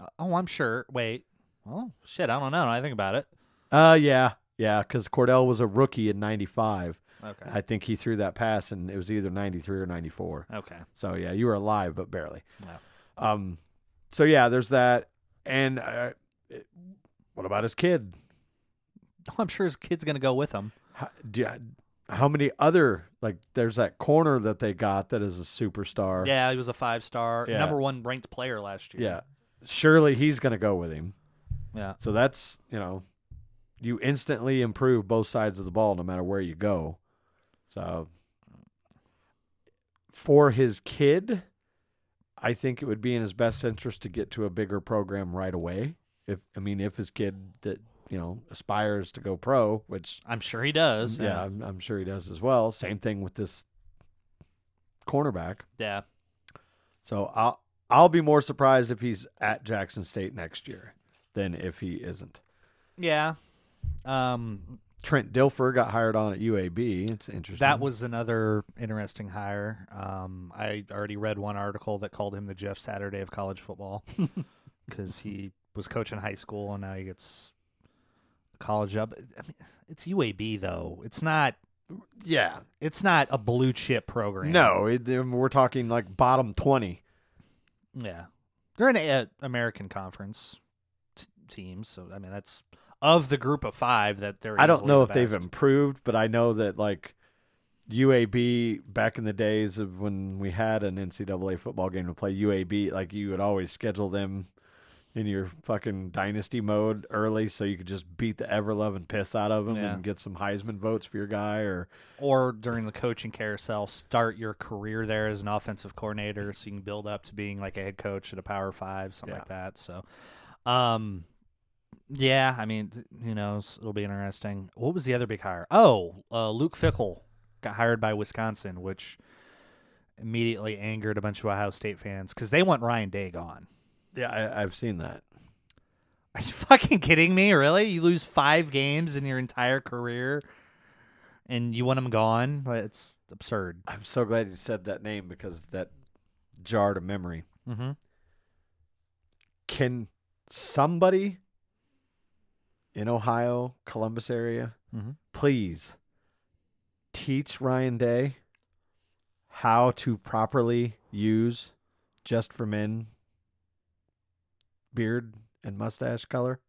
Speaker 2: Uh, oh, I'm sure. Wait. Oh shit! I don't know. I think about it.
Speaker 1: Uh, yeah, yeah, because Kordell was a rookie in '95.
Speaker 2: Okay.
Speaker 1: I think he threw that pass, and it was either '93 or '94.
Speaker 2: okay.
Speaker 1: So yeah, you were alive, but barely.
Speaker 2: No.
Speaker 1: Um, so yeah, there's that, and uh, what about his kid?
Speaker 2: I'm sure his kid's gonna go with him.
Speaker 1: How, you- how many other like? There's that corner that they got that is a superstar.
Speaker 2: Yeah, he was a five star,
Speaker 1: Yeah.
Speaker 2: number one ranked player last year.
Speaker 1: yeah. Surely he's gonna go with him.
Speaker 2: Yeah.
Speaker 1: So that's you know, you instantly improve both sides of the ball no matter where you go. So for his kid, I think it would be in his best interest to get to a bigger program right away. If I mean, if his kid that you know aspires to go pro, which
Speaker 2: I'm sure he does.
Speaker 1: yeah, I'm, I'm sure he does as well. Same thing with this cornerback.
Speaker 2: Yeah.
Speaker 1: So I'll I'll be more surprised if he's at Jackson State next year than if he isn't.
Speaker 2: Yeah. Um,
Speaker 1: Trent Dilfer got hired on at UAB. It's interesting.
Speaker 2: that was another interesting hire. Um, I already read one article that called him the Jeff Saturday of college football because he was coaching high school and now he gets a college job. I mean, it's UAB though. It's not.
Speaker 1: yeah.
Speaker 2: It's not a blue chip program.
Speaker 1: No, it, we're talking like bottom twenty.
Speaker 2: Yeah, they're an American Conference t- team, so I mean that's of the group of five that they're.
Speaker 1: I don't know
Speaker 2: the
Speaker 1: if they've improved, but I know that like UAB back in the days of when we had an NCAA football game to play UAB, like you would always schedule them in your fucking dynasty mode early, so you could just beat the ever loving piss out of them
Speaker 2: Yeah.
Speaker 1: and get some Heisman votes for your guy, or
Speaker 2: or during the coaching carousel, start your career there as an offensive coordinator, so you can build up to being like a head coach at a Power Five, something like that. So, um, yeah, I mean, who knows? It'll be interesting. What was the other big hire? Oh, uh, Luke Fickell got hired by Wisconsin, which immediately angered a bunch of Ohio State fans because they want Ryan Day gone.
Speaker 1: yeah, I, I've seen that.
Speaker 2: Are you fucking kidding me? Really? You lose five games in your entire career, and you want him gone? It's absurd.
Speaker 1: I'm so glad you said that name because that jarred a memory.
Speaker 2: Mm-hmm.
Speaker 1: Can somebody in Ohio, Columbus area,
Speaker 2: Mm-hmm.
Speaker 1: please teach Ryan Day how to properly use just for men beard and mustache color?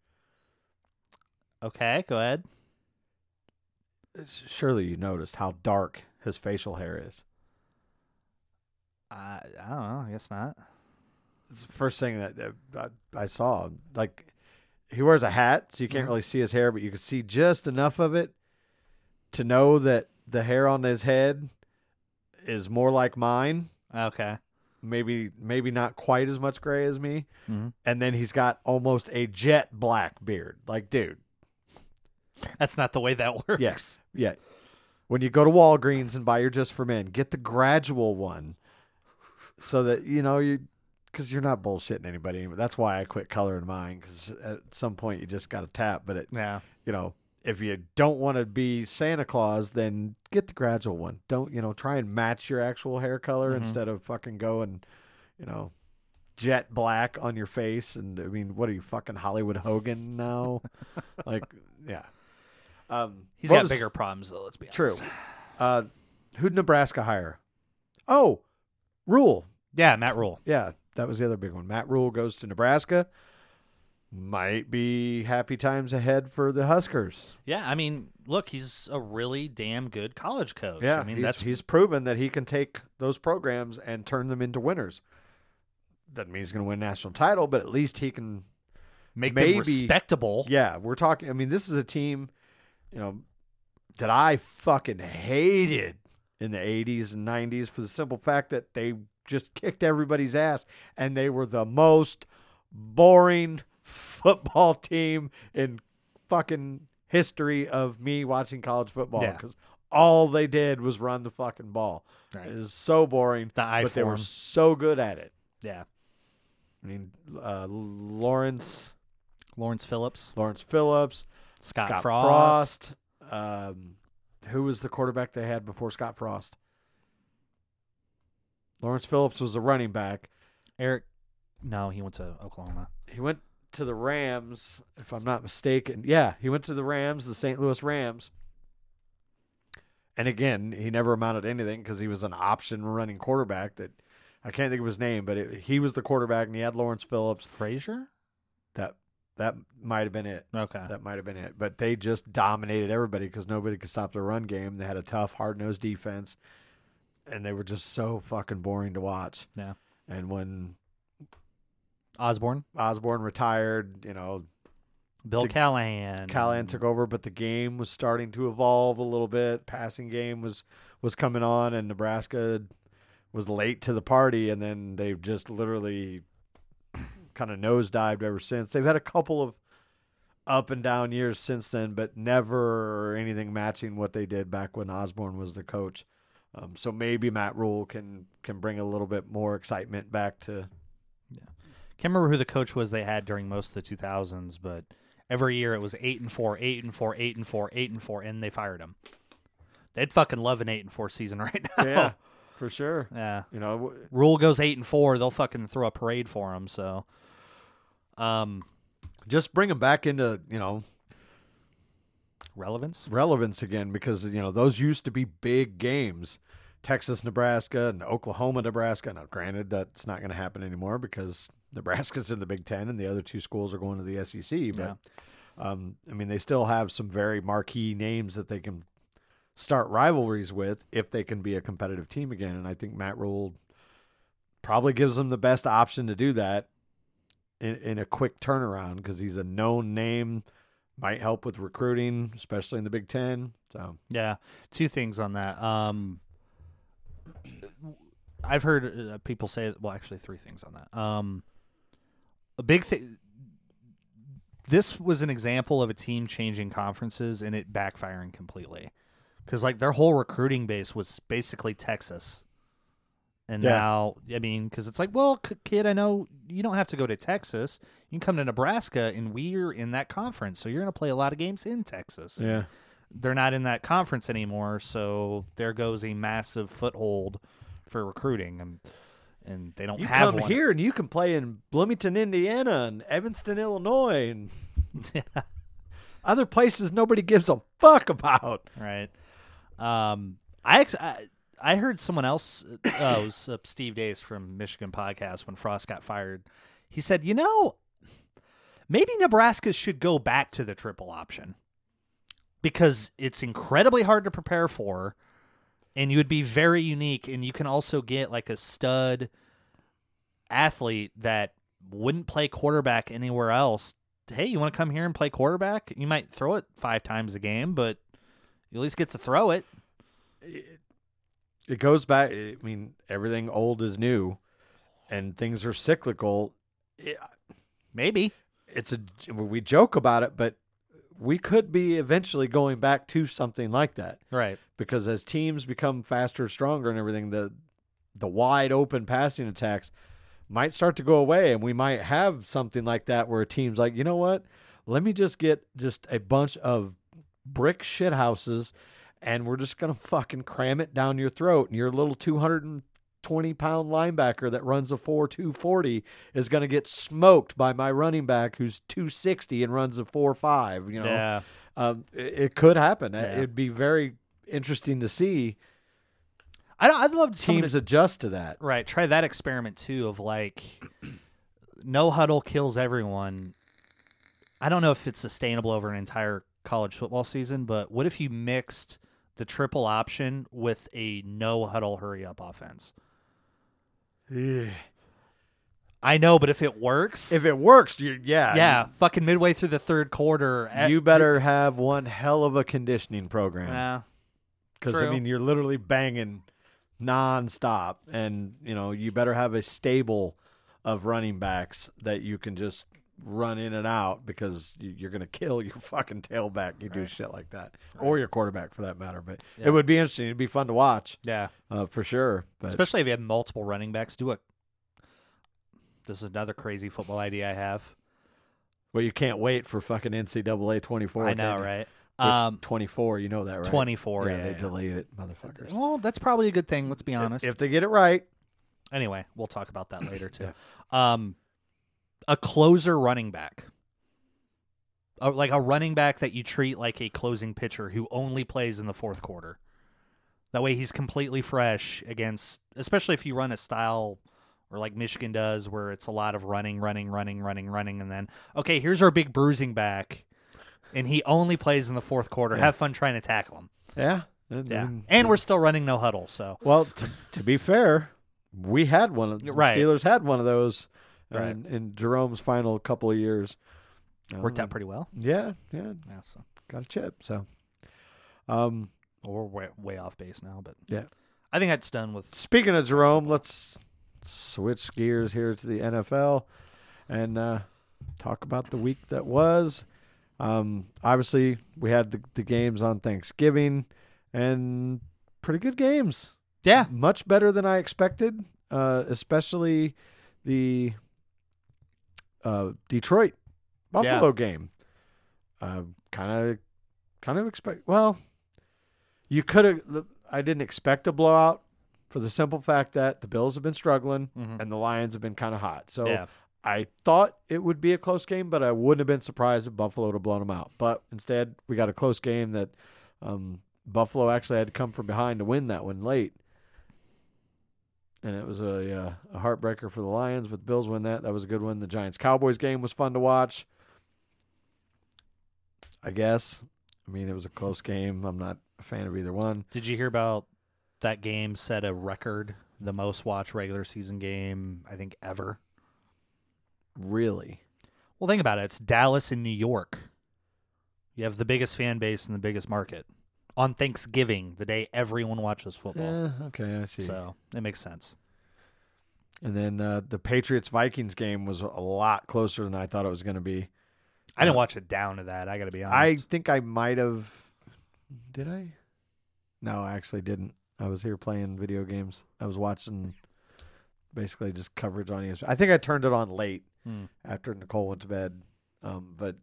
Speaker 2: Okay, go ahead.
Speaker 1: Surely you noticed how dark his facial hair is.
Speaker 2: I I don't know. I guess not.
Speaker 1: It's the first thing that that I, I saw. Like he wears a hat, so you can't
Speaker 2: Mhm.
Speaker 1: really see his hair, but you can see just enough of it to know that the hair on his head is more like mine.
Speaker 2: Okay.
Speaker 1: Maybe maybe not quite as much gray as me.
Speaker 2: Mhm.
Speaker 1: And then he's got almost a jet black beard. Like, dude,
Speaker 2: That's not the way that works.
Speaker 1: yes, yeah. When you go to Walgreens and buy your Just for Men, get the gradual one, so that you know you, because you're not bullshitting anybody. That's why I quit coloring mine. Because at some point you just got to tap. But it,
Speaker 2: Yeah.
Speaker 1: you know, if you don't want to be Santa Claus, then get the gradual one. Don't you know? Try and match your actual hair color
Speaker 2: Mhm.
Speaker 1: instead of fucking going, you know, jet black on your face. And I mean, what are you fucking Hollywood Hogan now? like, yeah. Um,
Speaker 2: He's got
Speaker 1: was-
Speaker 2: bigger problems though. Let's be
Speaker 1: True.
Speaker 2: honest. True.
Speaker 1: Uh, who'd Nebraska hire? Oh, Rhule.
Speaker 2: Yeah, Matt Rhule.
Speaker 1: Yeah, that was the other big one. Matt Rhule goes to Nebraska. Might be happy times ahead for the Huskers.
Speaker 2: Yeah, I mean, look, he's a really damn good college coach.
Speaker 1: Yeah,
Speaker 2: I mean,
Speaker 1: he's,
Speaker 2: that's
Speaker 1: he's proven that he can take those programs and turn them into winners. Doesn't mean he's going to win national title, but at least he can.
Speaker 2: make
Speaker 1: maybe-
Speaker 2: them respectable.
Speaker 1: Yeah, we're talking. I mean, this is a team, you know, that I fucking hated in the '80s and '90s for the simple fact that they just kicked everybody's ass, and they were the most boring football team in fucking history of me watching college football
Speaker 2: Yeah.
Speaker 1: because all they did was run the fucking ball.
Speaker 2: Right.
Speaker 1: It was so boring,
Speaker 2: The
Speaker 1: but they were so good at it.
Speaker 2: Yeah.
Speaker 1: I mean, uh, Lawrence,
Speaker 2: Lawrence Phillips,
Speaker 1: Lawrence Phillips,
Speaker 2: Scott, Frost.
Speaker 1: Frost. Um, who was the quarterback they had before Scott Frost? Lawrence Phillips was a running back.
Speaker 2: Eric. No, he went to Oklahoma.
Speaker 1: He went to the Rams, if I'm not mistaken. Yeah, he went to the Rams, the St. Louis Rams. And again, he never amounted to anything because he was an option running quarterback that I can't think of his name, but it, he was the quarterback and he had Lawrence Phillips.
Speaker 2: Frazier.
Speaker 1: That that might have been it.
Speaker 2: Okay.
Speaker 1: That might have been it. But they just dominated everybody because nobody could stop their run game. They had a tough, hard nosed defense, and they were just so fucking boring to watch.
Speaker 2: Yeah.
Speaker 1: And when
Speaker 2: Osborne.
Speaker 1: Osborne retired, you know,
Speaker 2: Bill
Speaker 1: The-
Speaker 2: Callahan.
Speaker 1: Callahan took over, but the game was starting to evolve a little bit. Passing game was was coming on, and Nebraska was late to the party, and then they've just literally kind of nosedived ever since. They've had a couple of up and down years since then, but never anything matching what they did back when Osborne was the coach. Um, so maybe Matt Rhule can can bring a little bit more excitement back to.
Speaker 2: Yeah, can't remember who the coach was they had during most of the 2000s, but every year it was eight and four, eight and four, eight and four, eight and four, and they fired him. They'd fucking love an eight and four season right now.
Speaker 1: Yeah, for sure.
Speaker 2: yeah.
Speaker 1: You know, w-
Speaker 2: Rhule goes eight and four, they'll fucking throw a parade for him. So, um,
Speaker 1: just bring him back into you know
Speaker 2: relevance.
Speaker 1: relevance again because you know those used to be big games. Texas, Nebraska, and Oklahoma, Nebraska. Now, granted, that's not going to happen anymore because Nebraska's in the Big Ten and the other two schools are going to the SEC. But um, I mean, they still have some very marquee names that they can start rivalries with if they can be a competitive team again. And I think Matt Rhule probably gives them the best option to do that. in, in a quick turnaround because he's a known name. Might help with recruiting, especially in the Big Ten. So
Speaker 2: Yeah, two things on that. Um, I've heard uh, people say, well, actually, three things on that. Um, a big thing. This was an example of a team changing conferences and it backfiring completely, because like their whole recruiting base was basically Texas, and
Speaker 1: Yeah.
Speaker 2: now I mean, because it's like, well, kid, I know you don't have to go to Texas. You can come to Nebraska, and we're in that conference, so you're going to play a lot of games in Texas
Speaker 1: yeah,
Speaker 2: they're not in that conference anymore, so there goes a massive foothold for recruiting, and and they don't
Speaker 1: you
Speaker 2: have
Speaker 1: come
Speaker 2: one.
Speaker 1: here and you can play in Bloomington, Indiana, and Evanston, Illinois, and other places nobody gives a fuck about.
Speaker 2: right? Um, I, ex- I heard someone else, uh, oh, was uh, Steve Dace from Michigan podcast when Frost got fired. He said, you know, maybe Nebraska should go back to the triple option because it's incredibly hard to prepare for, and you would be very unique, and you can also get like a stud athlete that wouldn't play quarterback anywhere else. Hey, you want to come here and play quarterback? You might throw it five times a game, but you at least get to throw it.
Speaker 1: It goes back. I mean, everything old is new, and things are cyclical. It,
Speaker 2: Maybe.
Speaker 1: it's a we joke about it, but we could be eventually going back to something like that
Speaker 2: Right.
Speaker 1: because as teams become faster, stronger, and everything, the the wide open passing attacks might start to go away, and we might have something like that where a team's like, you know what, let me just get just a bunch of brick shit houses, and we're just gonna fucking cram it down your throat, and your little two hundred and twenty pound linebacker that runs a four two forty is gonna get smoked by my running back who's two sixty and runs a four five. You know,
Speaker 2: Yeah.
Speaker 1: um, it, it could happen.
Speaker 2: Yeah.
Speaker 1: It'd be very interesting to see
Speaker 2: I I'd love someone
Speaker 1: teams
Speaker 2: to,
Speaker 1: adjust to that.
Speaker 2: right try that experiment too of like no huddle kills everyone. I don't know if it's sustainable over an entire college football season, but what if you mixed the triple option with a no huddle hurry up offense? I know, but if it works,
Speaker 1: If it works, you yeah,
Speaker 2: yeah, fucking midway through the third quarter,
Speaker 1: you,
Speaker 2: at-
Speaker 1: you better have one hell of a conditioning program.
Speaker 2: Yeah,
Speaker 1: because I mean you're literally banging nonstop, and you know you better have a stable of running backs that you can just run in and out because you, you're going to kill your fucking tailback. You do shit like that, or your quarterback for that matter. But
Speaker 2: Yeah.
Speaker 1: it would be interesting. It'd be fun to watch
Speaker 2: yeah.
Speaker 1: uh, for sure. But
Speaker 2: especially if you have multiple running backs. Do it. This is another crazy football idea I have.
Speaker 1: well, you can't wait for fucking NCAA 24.
Speaker 2: I know, right? Um,
Speaker 1: 24, you know that, right?
Speaker 2: 24,
Speaker 1: Yeah,
Speaker 2: yeah,
Speaker 1: they
Speaker 2: yeah.
Speaker 1: delayed it, motherfuckers.
Speaker 2: well, that's probably a good thing. Let's be honest.
Speaker 1: If they get it right,
Speaker 2: anyway, we'll talk about that later too. Um, a closer running back, like a running back that you treat like a closing pitcher who only plays in the fourth quarter. That way, he's completely fresh against, especially if you run a style or like Michigan does, where it's a lot of running, running, running, running, running, and then okay, here's our big bruising back, and he only plays in the fourth quarter. Have fun trying to tackle him.
Speaker 1: yeah.
Speaker 2: Yeah, and we're still running no huddle, so
Speaker 1: Well, to, to be fair, we had one of the
Speaker 2: Right.
Speaker 1: Steelers had one of those
Speaker 2: Right.
Speaker 1: in, in Jerome's final couple of years.
Speaker 2: worked
Speaker 1: Um,
Speaker 2: out pretty well.
Speaker 1: Yeah, yeah,
Speaker 2: Yeah, so
Speaker 1: got a chip. So, um,
Speaker 2: Well, we're way, way off base now, but
Speaker 1: Yeah.
Speaker 2: I think that's done with.
Speaker 1: speaking of Jerome, let's switch gears here to the NFL and uh, talk about the week that was. Um, obviously, we had the, the games on Thanksgiving and pretty good games.
Speaker 2: Yeah,
Speaker 1: much better than I expected, uh, especially the uh, Detroit Buffalo game. Kind of, kind of expect. Well, you could have. I didn't expect a blowout for the simple fact that the Bills have been struggling
Speaker 2: Mhm.
Speaker 1: and the Lions have been kind of hot. So
Speaker 2: yeah,
Speaker 1: I thought it would be a close game, but I wouldn't have been surprised if Buffalo would have blown them out. But instead, we got a close game that um, Buffalo actually had to come from behind to win that one late. And it was a, uh, a heartbreaker for the Lions, but the Bills win that. That was a good one. The Giants Cowboys game was fun to watch. I guess. I mean, it was a close game. I'm not a fan of either one.
Speaker 2: Did you hear about that game? Set a record, the most watched regular season game I think ever.
Speaker 1: really.
Speaker 2: Well, think about it. It's Dallas and New York. You have the biggest fan base and the biggest market on Thanksgiving, the day everyone watches football.
Speaker 1: Yeah, okay, I see.
Speaker 2: So it makes sense.
Speaker 1: And then uh, the Patriots Vikings game was a lot closer than I thought it was going to be.
Speaker 2: I didn't
Speaker 1: Uh,
Speaker 2: watch it down to that. I got to be honest.
Speaker 1: I think I might have. Did I? No, I actually didn't. I was here playing video games. I was watching basically just coverage on ESPN. I think I turned it on late
Speaker 2: Hmm.
Speaker 1: after Nicole went to bed. Um, but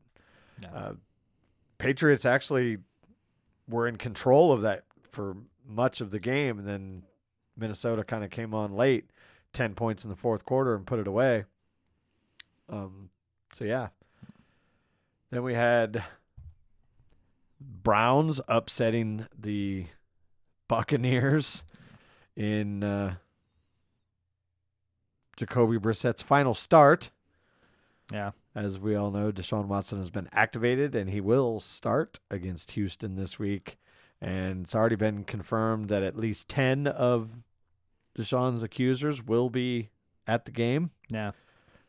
Speaker 2: Yeah.
Speaker 1: uh, Patriots actually were in control of that for much of the game, and then Minnesota kind of came on late, ten points in the fourth quarter, and put it away. Um, so yeah. Then we had Browns upsetting the Buccaneers in uh, Jacoby Brissett's final start.
Speaker 2: yeah.
Speaker 1: As we all know, Deshaun Watson has been activated and he will start against Houston this week. And it's already been confirmed that at least 10 of Deshaun's accusers will be at the game.
Speaker 2: Yeah.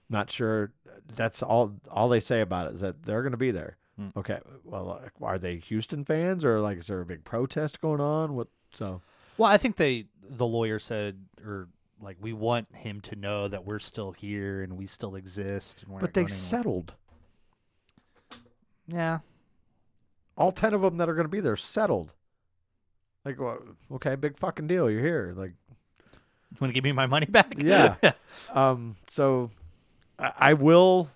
Speaker 1: Not sure. That's all all they say about it is that they're going to be there.
Speaker 2: Hmm.
Speaker 1: Okay. Well, like, are they Houston fans or like is there a big protest going on? What so
Speaker 2: Well, I think they the lawyer said or like we want him to know that we're still here and we still exist and we're
Speaker 1: But they settled.
Speaker 2: Yeah.
Speaker 1: All 10 of them that are going to be there settled. Like, well, okay, big fucking deal. You're here. Like
Speaker 2: You want to give me my money back?
Speaker 1: Yeah. Um, so I, I will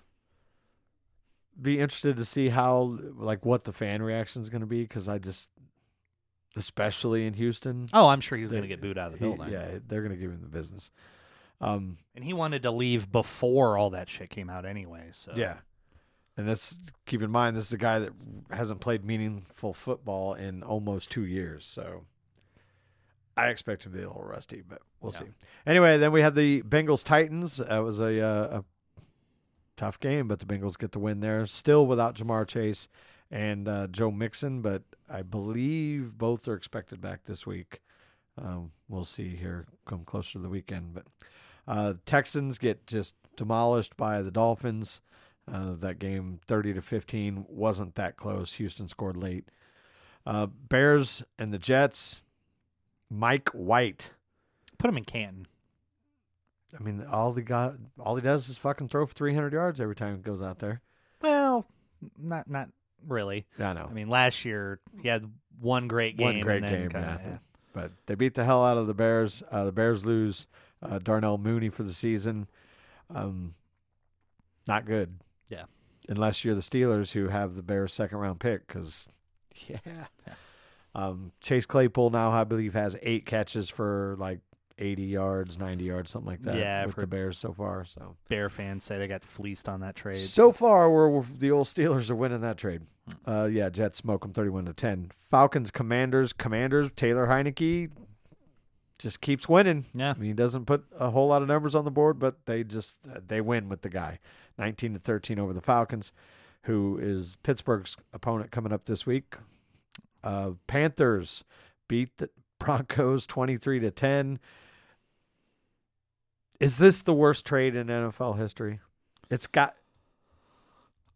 Speaker 1: be interested to see how, like, what the fan reaction is going to be because I just, especially in Houston,
Speaker 2: oh, I'm sure he's going to get booed out of the
Speaker 1: he-
Speaker 2: building.
Speaker 1: yeah, they're going to give him the business. Um,
Speaker 2: And he wanted to leave before all that shit came out anyway. So
Speaker 1: yeah, and that's keep in mind this is a guy that hasn't played meaningful football in almost two years, so. I expect him to be a little rusty, but we'll
Speaker 2: Yeah.
Speaker 1: see. Anyway, then we have the Bengals Titans. That was a, uh, a tough game, but the Bengals get the win there. Still without Ja'Marr Chase and uh, Joe Mixon, but I believe both are expected back this week. Um, we'll see here come closer to the weekend. But uh, Texans get just demolished by the Dolphins. Uh, that game, thirty to fifteen, wasn't that close. Houston scored late. Uh, Bears and the Jets. Mike White.
Speaker 2: Put him in Canton.
Speaker 1: I mean, all he got, all he does is fucking throw for three hundred yards every time he goes out there.
Speaker 2: Well, not not really.
Speaker 1: I know.
Speaker 2: I mean, last year he had one great game.
Speaker 1: One great
Speaker 2: and
Speaker 1: game,
Speaker 2: kinda-
Speaker 1: yeah. but they beat the hell out of the Bears. Uh, the Bears lose uh, Darnell Mooney for the season. Um, not good.
Speaker 2: Yeah.
Speaker 1: Unless you're the Steelers who have the Bears' second round pick, because yeah.
Speaker 2: Yeah.
Speaker 1: Um, Chase Claypool now I believe has eight catches for like 80 yards, 90 yards, something like that.
Speaker 2: Yeah, I've
Speaker 1: with the
Speaker 2: heard-
Speaker 1: Bears so far. So
Speaker 2: Bear fans say they got fleeced on that trade.
Speaker 1: so far, we're, the old Steelers are winning that trade. Uh, yeah, Jets smoke them thirty-one to ten. Falcons, Commanders, Commanders. Taylor Heinicke just keeps winning.
Speaker 2: yeah,
Speaker 1: I mean, he doesn't put a whole lot of numbers on the board, but they just they win with the guy. Nineteen to thirteen over the Falcons, who is Pittsburgh's opponent coming up this week. Uh, Panthers beat the Broncos twenty-three to ten. Is this the worst trade in NFL history? It's got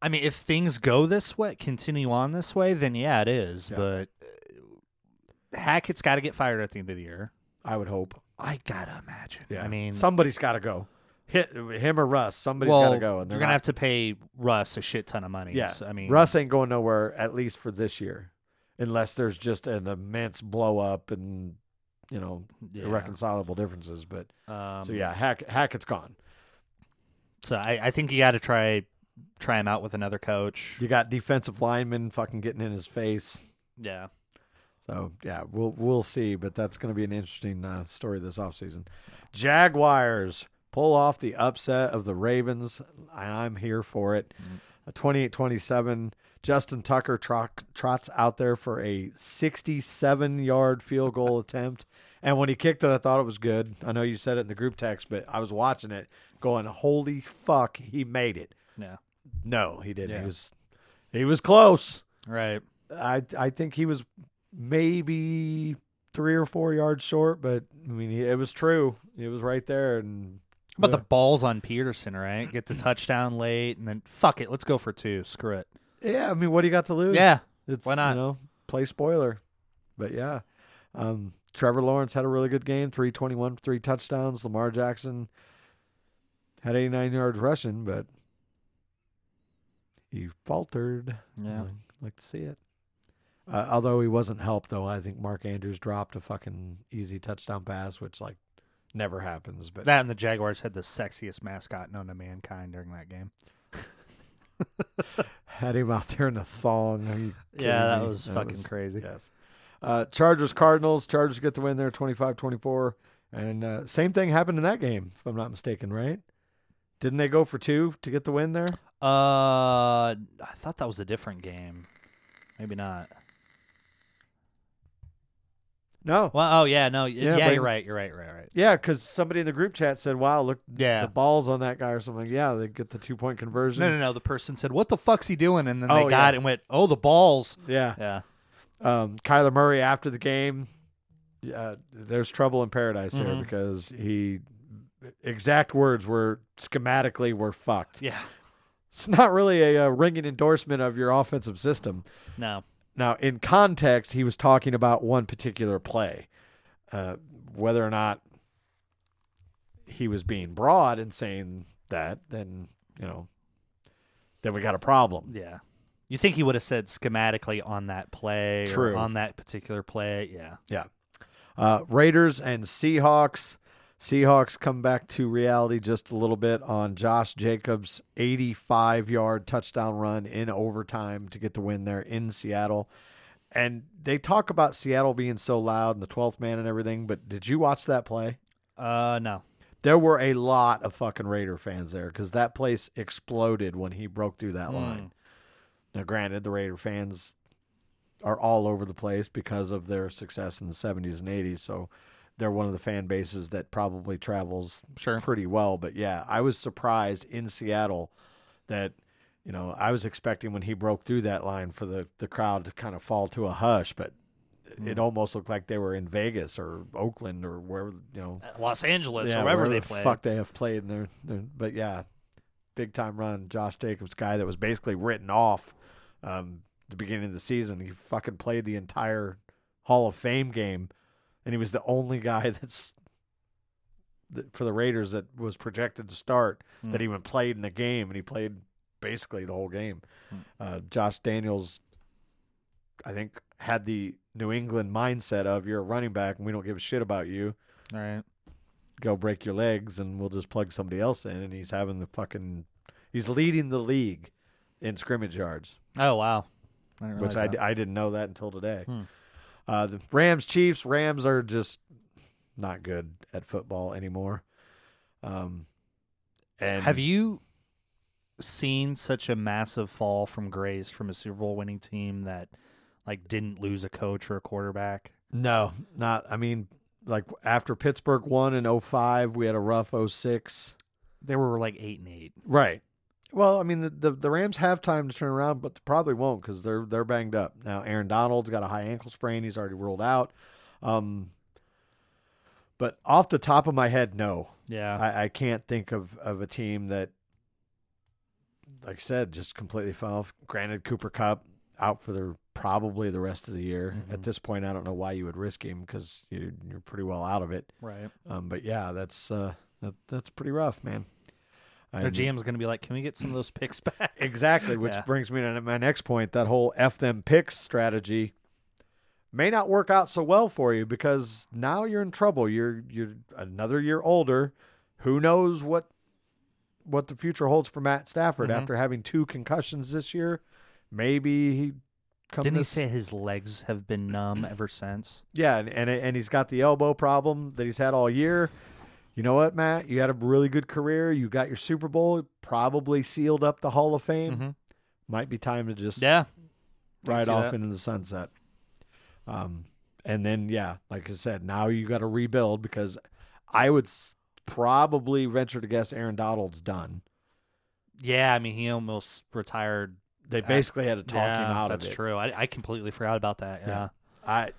Speaker 2: I mean, if things go this way, continue on this way, then yeah, it is.
Speaker 1: Yeah.
Speaker 2: But uh, Hackett's got to get fired at the end of the year.
Speaker 1: I would hope.
Speaker 2: I gotta imagine. I mean,
Speaker 1: somebody's got to go. Hit him or Russ. Somebody's
Speaker 2: well,
Speaker 1: got to go. And
Speaker 2: you're
Speaker 1: they're
Speaker 2: gonna
Speaker 1: not-
Speaker 2: have to pay Russ a shit ton of money.
Speaker 1: Yeah,
Speaker 2: So, I mean,
Speaker 1: Russ ain't going nowhere at least for this year, unless there's just an immense blow up and you know
Speaker 2: yeah.
Speaker 1: irreconcilable differences. But
Speaker 2: Um,
Speaker 1: so yeah, Hack Hackett's gone.
Speaker 2: So I, I think you got to try try him out with another coach.
Speaker 1: You got defensive linemen fucking getting in his face.
Speaker 2: Yeah.
Speaker 1: So yeah, we'll we'll see, but that's going to be an interesting uh, story this offseason. Jaguars pull off the upset of the Ravens, and I'm here for it. A 28-27. Justin Tucker trot, trots out there for a 67-yard field goal attempt, and when he kicked it, I thought it was good. I know you said it in the group text, but I was watching it, going, "Holy fuck, he made it!"
Speaker 2: Yeah.
Speaker 1: No, he didn't.
Speaker 2: Yeah.
Speaker 1: He was he was close.
Speaker 2: Right.
Speaker 1: I I think he was maybe three or four yards short, but I mean it was true. It was right there, and
Speaker 2: How about
Speaker 1: Yeah.
Speaker 2: the balls on Pederson, right? Get the touchdown late, and then fuck it, let's go for two. Screw it.
Speaker 1: Yeah, I mean, what do you got to lose?
Speaker 2: Yeah,
Speaker 1: it's
Speaker 2: why not?
Speaker 1: You know, play spoiler. But yeah, um, Trevor Lawrence had a really good game, three twenty one, three touchdowns. Lamar Jackson had eighty nine yards rushing, but he faltered.
Speaker 2: Yeah.
Speaker 1: I'd like to see it. Uh, although he wasn't helped, though, I think Mark Andrews dropped a fucking easy touchdown pass, which like never happens. But
Speaker 2: That and the Jaguars had the sexiest mascot known to mankind during that game.
Speaker 1: had him out there in a thong.
Speaker 2: Yeah, that
Speaker 1: me?
Speaker 2: was fucking crazy.
Speaker 1: Yes. Uh, Chargers Cardinals. Chargers get the win there, 25-24. And uh, same thing happened in that game, if I'm not mistaken, right? Didn't they go for two to get the win there?
Speaker 2: Uh, I thought that was a different game. Maybe not.
Speaker 1: No.
Speaker 2: Well, oh yeah, no,
Speaker 1: Yeah,
Speaker 2: yeah,
Speaker 1: but-
Speaker 2: you're right, you're right, right, right.
Speaker 1: Yeah, because somebody in the group chat said, "Wow, look,
Speaker 2: Yeah.
Speaker 1: the balls on that guy or something." Yeah, they get the two point conversion.
Speaker 2: No, no, no. The person said, "What the fuck's he doing?" And then
Speaker 1: Oh,
Speaker 2: they got
Speaker 1: yeah.
Speaker 2: it and went, "Oh, the balls."
Speaker 1: Yeah.
Speaker 2: Yeah.
Speaker 1: Um, Kyler Murray after the game, uh, there's trouble in paradise there
Speaker 2: Mhm.
Speaker 1: because he exact words were schematically we're fucked.
Speaker 2: Yeah.
Speaker 1: It's not really a, uh ringing endorsement of your offensive system.
Speaker 2: No.
Speaker 1: Now, in context, he was talking about one particular play. Uh, whether or not he was being broad and saying that, then you know, then we got a problem.
Speaker 2: Yeah. You think he would have said schematically on that play
Speaker 1: True.
Speaker 2: or on that particular play? Yeah.
Speaker 1: Uh, Raiders and Seahawks. Seahawks come back to reality just a little bit on Josh Jacobs' 85 yard touchdown run in overtime to get the win there in Seattle. And they talk about Seattle being so loud and the 12th man and everything, but did you watch that play?
Speaker 2: Uh, no.
Speaker 1: There were a lot of fucking Raider fans there because that place exploded when he broke through that
Speaker 2: Mm.
Speaker 1: line. Now, granted, the Raider fans are all over the place because of their success in the 70s and 80s. So they're one of the fan bases that probably travels
Speaker 2: Sure.
Speaker 1: pretty well. But yeah, I was surprised in Seattle that, you know, I was expecting when he broke through that line for the, the crowd to kind of fall to a hush, but hmm. it almost looked like they were in Vegas or Oakland or wherever, you know, uh,
Speaker 2: Los Angeles
Speaker 1: yeah,
Speaker 2: or wherever
Speaker 1: wherever
Speaker 2: they
Speaker 1: the
Speaker 2: play.
Speaker 1: Fuck, they have played in there- But yeah, big time run. Josh Jacobs, guy that was basically written off um, the beginning of the season. He fucking played the entire Hall of Fame game, and he was the only guy that's that, for the Raiders that was projected to start
Speaker 2: Hmm.
Speaker 1: that even played in the game, and he played basically the whole game. Uh, Josh Daniels, I think, had the New England mindset of you're a running back, and we don't give a shit about you
Speaker 2: All right.
Speaker 1: go break your legs and we'll just plug somebody else in and he's having the fucking he's leading the league in scrimmage yards
Speaker 2: Oh wow. I
Speaker 1: which I,
Speaker 2: realize
Speaker 1: d-
Speaker 2: that.
Speaker 1: I didn't know that until today
Speaker 2: Hmm.
Speaker 1: uh, the rams chiefs rams are just not good at football anymore um, and
Speaker 2: Have you seen such a massive fall from grace from a Super Bowl winning team that like didn't lose a coach or a quarterback?
Speaker 1: no not i mean like after pittsburgh won in 05 we had a rough 06
Speaker 2: They were like eight and eight.
Speaker 1: Right. Well, I mean, the, the, the Rams have time to turn around, but they probably won't because they're they're banged up now. Aaron Donald's got a high ankle sprain; he's already ruled out. Um, but off the top of my head, no,
Speaker 2: Yeah.
Speaker 1: I, I can't think of of a team that, like I said, just completely fell off. Granted, Cooper Kupp out for the probably the rest of the year. At
Speaker 2: Mhm.
Speaker 1: this point, I don't know why you would risk him because you, you're pretty well out of it.
Speaker 2: right.
Speaker 1: Um, but yeah, that's uh, that, that's pretty rough, man.
Speaker 2: Their
Speaker 1: And-
Speaker 2: GM's gonna be like, "Can we get some of those picks back?"
Speaker 1: Exactly, which
Speaker 2: Yeah.
Speaker 1: brings me to my next point. That whole F them picks strategy may not work out so well for you because now you're in trouble. You're you're another year older. Who knows what what the future holds for Matt Stafford
Speaker 2: Mhm.
Speaker 1: after having two concussions this year? Maybe he
Speaker 2: Didn't he say his legs have been numb ever since?
Speaker 1: yeah, and, and and he's got the elbow problem that he's had all year. You know what, Matt? You had a really good career. You got your Super Bowl. Probably sealed up the Hall of Fame.
Speaker 2: Mhm.
Speaker 1: Might be time to just
Speaker 2: Yeah. I
Speaker 1: ride off
Speaker 2: that.
Speaker 1: into the sunset. Um, and then yeah, like I said, now you got to rebuild because I would s- probably venture to guess Aaron Donald's done.
Speaker 2: Yeah, I mean, he almost retired.
Speaker 1: They
Speaker 2: I-
Speaker 1: basically had to talk
Speaker 2: yeah,
Speaker 1: him out
Speaker 2: that's
Speaker 1: of it.
Speaker 2: true. I, I completely forgot about that. Yeah.
Speaker 1: Yeah. I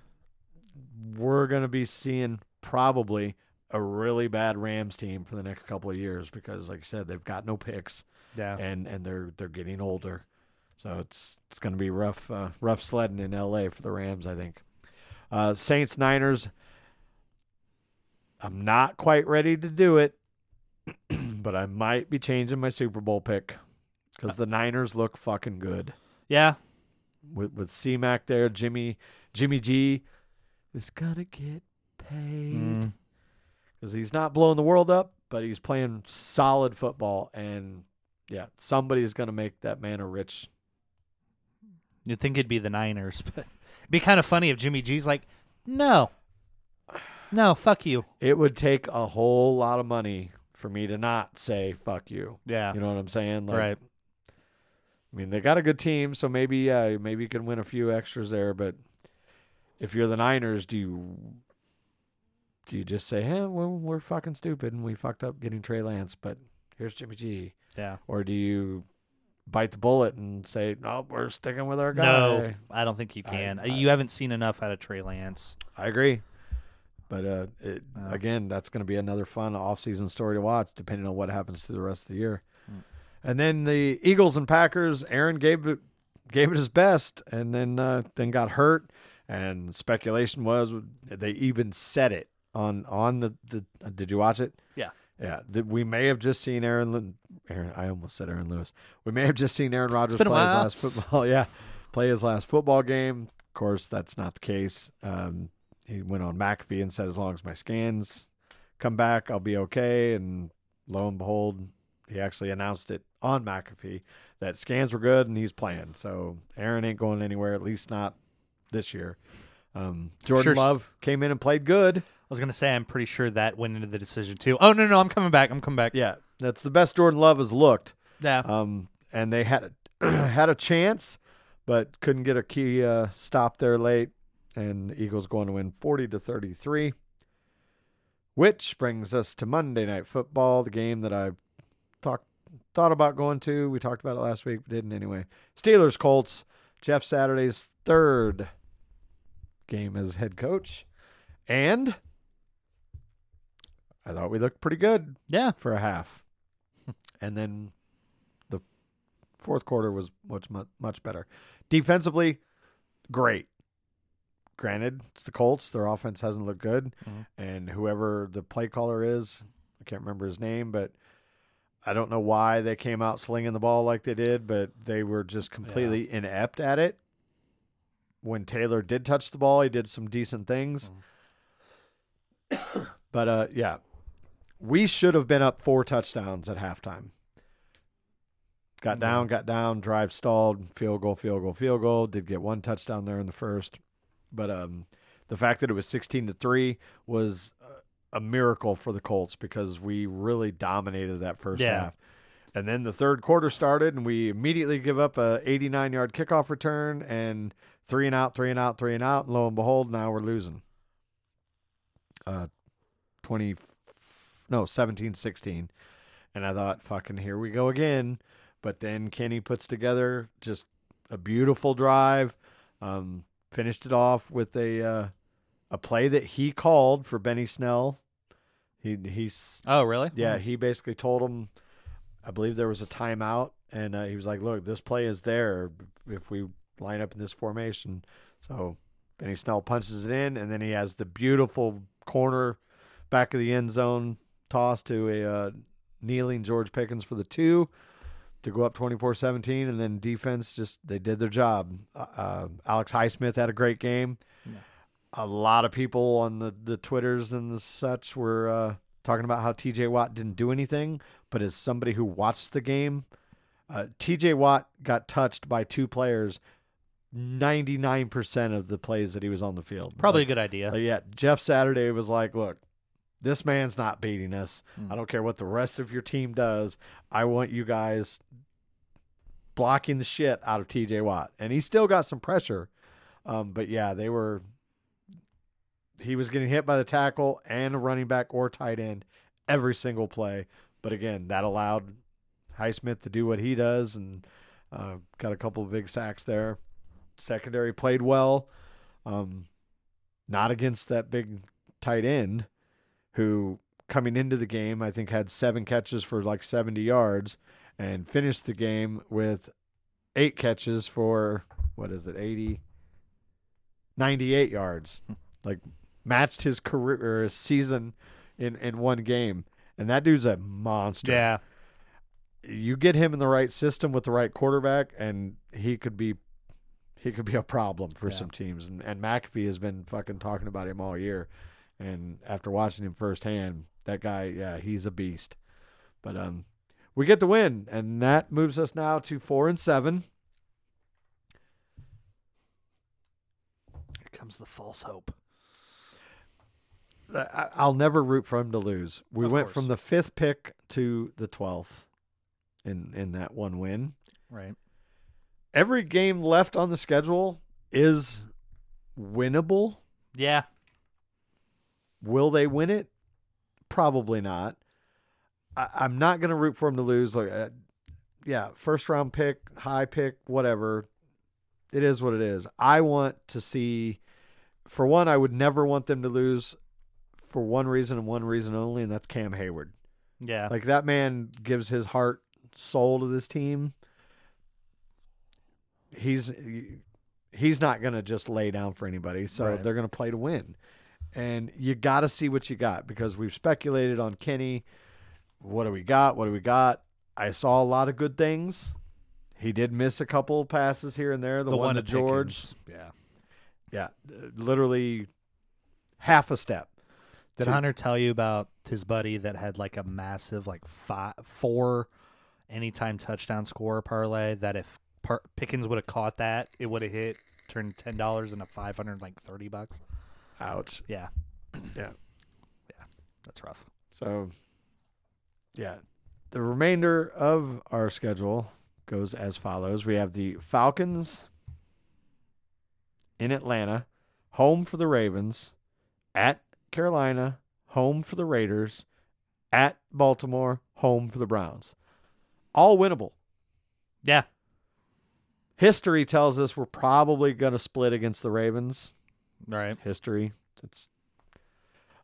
Speaker 1: we're gonna be seeing probably a really bad Rams team for the next couple of years because, like I said, they've got no picks
Speaker 2: Yeah.
Speaker 1: and and they're they're getting older, so it's it's going to be rough uh, rough sledding in L.A. for the Rams. I think. Uh, Saints Niners. I'm not quite ready to do it, but I might be changing my Super Bowl pick because the Niners look fucking good
Speaker 2: Yeah.
Speaker 1: with with C-Mac there. Jimmy Jimmy G is gonna get paid
Speaker 2: Mm.
Speaker 1: Because he's not blowing the world up, but he's playing solid football, and yeah, somebody's gonna make that man a rich.
Speaker 2: You'd think it'd be the Niners, but it'd be kind of funny if Jimmy G's like, no, no, fuck you.
Speaker 1: It would take a whole lot of money for me to not say "fuck you."
Speaker 2: Yeah.
Speaker 1: You know what I'm saying? Like,
Speaker 2: right.
Speaker 1: I mean, they got a good team, so maybe yeah, maybe you can win a few extras there. But if you're the Niners, do you do you just say, "Hey, we're, we're fucking stupid and we fucked up getting Trey Lance, but here's Jimmy G,"
Speaker 2: Yeah.
Speaker 1: or do you bite the bullet and say, "No, we're sticking with our guy"?
Speaker 2: No, I don't think you can.
Speaker 1: I-
Speaker 2: you haven't seen enough out of Trey Lance.
Speaker 1: I agree. But uh, it,
Speaker 2: Uh.
Speaker 1: again, that's going to be another fun off-season story to watch, depending on what happens to the rest of the year.
Speaker 2: Hmm.
Speaker 1: And then the Eagles and Packers. Aaron gave it gave it his best, and then uh, then got hurt. And speculation was they even said it on on the, the uh, Did you watch it?
Speaker 2: Yeah.
Speaker 1: Yeah, that we may have just seen Aaron, Aaron. I almost said Aaron Lewis. We may have just seen Aaron Rodgers play his last football. Yeah, play his last football game. Of course, that's not the case. Um, he went on McAfee and said, as long as my scans come back, I'll be okay. And lo and behold, he actually announced it on McAfee that scans were good and he's playing. So Aaron ain't going anywhere, at least not this year. Um, Jordan
Speaker 2: Sure.
Speaker 1: Love came in and played good.
Speaker 2: I was gonna say I'm pretty sure that went into the decision too. Oh no, no, I'm coming back. I'm coming back.
Speaker 1: Yeah, that's the best Jordan Love has looked.
Speaker 2: Yeah.
Speaker 1: Um, and they had a, had a chance, but couldn't get a key uh, stop there late. And the Eagles going to win forty to thirty three. Which brings us to Monday Night Football, the game that I talked thought about going to. We talked about it last week, but didn't anyway. Steelers Colts. Jeff Saturday's third game as head coach, and I thought we looked pretty good
Speaker 2: yeah.
Speaker 1: for a half, and then the fourth quarter was much much much better. Defensively, great. Granted, it's the Colts; their offense hasn't looked good,
Speaker 2: Mhm.
Speaker 1: and whoever the play caller is, I can't remember his name, but I don't know why they came out slinging the ball like they did, but they were just completely inept at it. When Taylor did touch the ball, he did some decent things. but uh yeah, we should have been up four touchdowns at halftime. Got down, got down, drive stalled, field goal, field goal, field goal. Did get one touchdown there in the first, but um, the fact that it was sixteen to three was a miracle for the Colts because we really dominated that first
Speaker 2: Yeah.
Speaker 1: half. And then the third quarter started, and we immediately give up a 89 yard kickoff return and three and out, three and out, three and out. And lo and behold, now we're losing. Uh, 20, no, 17 16. And I thought, fucking, here we go again. But then Kenny puts together just a beautiful drive, um, finished it off with a uh, a play that he called for Benny Snell. He he's
Speaker 2: Oh really?
Speaker 1: yeah, he basically told him, I believe there was a timeout, and uh, he was like, "Look, this play is there if we line up in this formation." So Benny Snell punches it in, and then he has the beautiful corner back of the end zone toss to a uh, kneeling George Pickens for the two to go up 24-17 and then defense just they did their job. Uh, uh, alex highsmith had a great game. A lot of people on the, the twitters and the such were uh, talking about how tj watt didn't do anything but as somebody who watched the game uh, tj watt got touched by two players 99% of the plays that he was on the field.
Speaker 2: Probably a good idea.
Speaker 1: like, yeah, Jeff Saturday was like, "Look, this man's not beating us.
Speaker 2: Mm.
Speaker 1: I don't care what the rest of your team does. I want you guys blocking the shit out of TJ Watt." And he still got some pressure. Um, but yeah, they were he was getting hit by the tackle and a running back or tight end every single play. But again, that allowed Highsmith to do what he does and uh, got a couple of big sacks there. Secondary played well. Um, not against that big tight end who coming into the game, I think had seven catches for like 70 yards and finished the game with eight catches for what is it, 80, 98 yards. Hmm. like matched his career or his season in, in one game. And that dude's a monster.
Speaker 2: Yeah.
Speaker 1: You get him in the right system with the right quarterback, and he could be he could be a problem for
Speaker 2: Yeah.
Speaker 1: some teams. And, and McAfee has been fucking talking about him all year. And after watching him firsthand, that guy, yeah, he's a beast. But um, we get the win, and that moves us now to four and seven.
Speaker 2: Here comes the false hope.
Speaker 1: I, I'll never root for him to lose. We
Speaker 2: Of
Speaker 1: went
Speaker 2: course.
Speaker 1: from the fifth pick to the twelfth in in that one win.
Speaker 2: Right.
Speaker 1: Every game left on the schedule is winnable.
Speaker 2: Yeah.
Speaker 1: Will they win it? Probably not. I, I'm not going to root for them to lose. Like, uh, yeah, first round pick, high pick, whatever. It is what it is. I want to see. For one, I would never want them to lose. For one reason and one reason only, and that's Cam Heyward.
Speaker 2: Yeah.
Speaker 1: Like that man gives his heart, soul to this team. He's he's not going to just lay down for anybody. So
Speaker 2: Right.
Speaker 1: they're going to play to win. And you got to see what you got because we've speculated on Kenny. What do we got? What do we got? I saw a lot of good things. He did miss a couple passes here and there. The, one, to George,
Speaker 2: Pickens. Yeah.
Speaker 1: yeah, literally half a step.
Speaker 2: Did
Speaker 1: to-
Speaker 2: Hunter tell you about his buddy that had like a massive like five, four anytime touchdown score parlay that if Par- Pickens would have caught that, it would have hit turned ten dollars into five hundred like thirty bucks.
Speaker 1: Ouch.
Speaker 2: Yeah.
Speaker 1: Yeah.
Speaker 2: Yeah. That's rough.
Speaker 1: So, yeah, the remainder of our schedule goes as follows: We have the Falcons in Atlanta, home for the Ravens, at Carolina, home for the Raiders, at Baltimore, home for the Browns. All winnable.
Speaker 2: Yeah.
Speaker 1: History tells us we're probably going to split against the Ravens.
Speaker 2: Right.
Speaker 1: History. It's.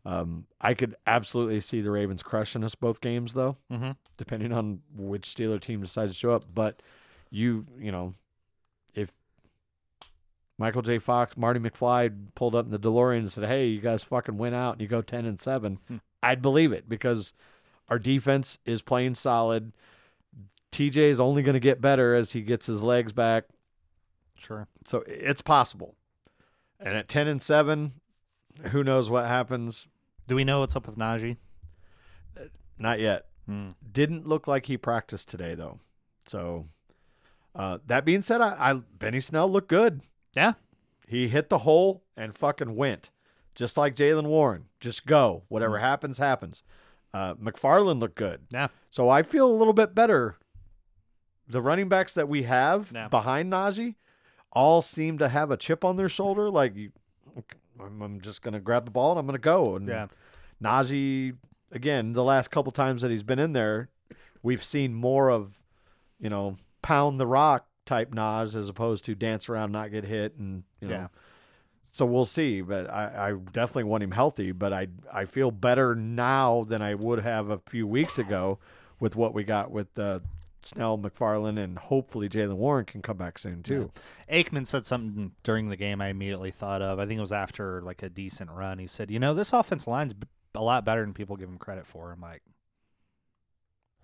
Speaker 1: Um, I could absolutely see the Ravens crushing us both games, though
Speaker 2: Mm-hmm.
Speaker 1: depending on which Steeler team decides to show up. But you, you know, if Michael J. Fox, Marty McFly pulled up in the DeLorean and said, "Hey, you guys fucking went out and you go ten and seven,"
Speaker 2: Hmm.
Speaker 1: I'd believe it because our defense is playing solid. TJ is only going to get better as he gets his legs back,
Speaker 2: Sure.
Speaker 1: so it's possible. And at ten and seven, who knows what happens?
Speaker 2: Do we know what's up with Najee?
Speaker 1: Not yet.
Speaker 2: Hmm.
Speaker 1: Didn't look like he practiced today though. So uh, that being said, I, I Benny Snell looked good.
Speaker 2: Yeah.
Speaker 1: He hit the hole and fucking went, just like Jaylen Warren. Just go. Whatever happens, happens. Uh, McFarland looked good.
Speaker 2: Yeah.
Speaker 1: So I feel a little bit better. The running backs that we have
Speaker 2: Yeah.
Speaker 1: behind Najee all seem to have a chip on their shoulder. Like, you- I'm, I'm just going to grab the ball and I'm going to go. And
Speaker 2: Yeah.
Speaker 1: Najee, again, the last couple times that he's been in there, we've seen more of, you know, pound the rock type Naj as opposed to dance around, not get hit, and you know.
Speaker 2: Yeah.
Speaker 1: So we'll see, but I, I definitely want him healthy. But I I feel better now than I would have a few weeks ago with what we got with uh, Snell, McFarland, and hopefully Jaylen Warren can come back soon too.
Speaker 2: Aikman said something during the game I immediately thought of. I think it was after like a decent run. He said, "You know, this offensive line's b- a lot better than people give him credit for." I'm like,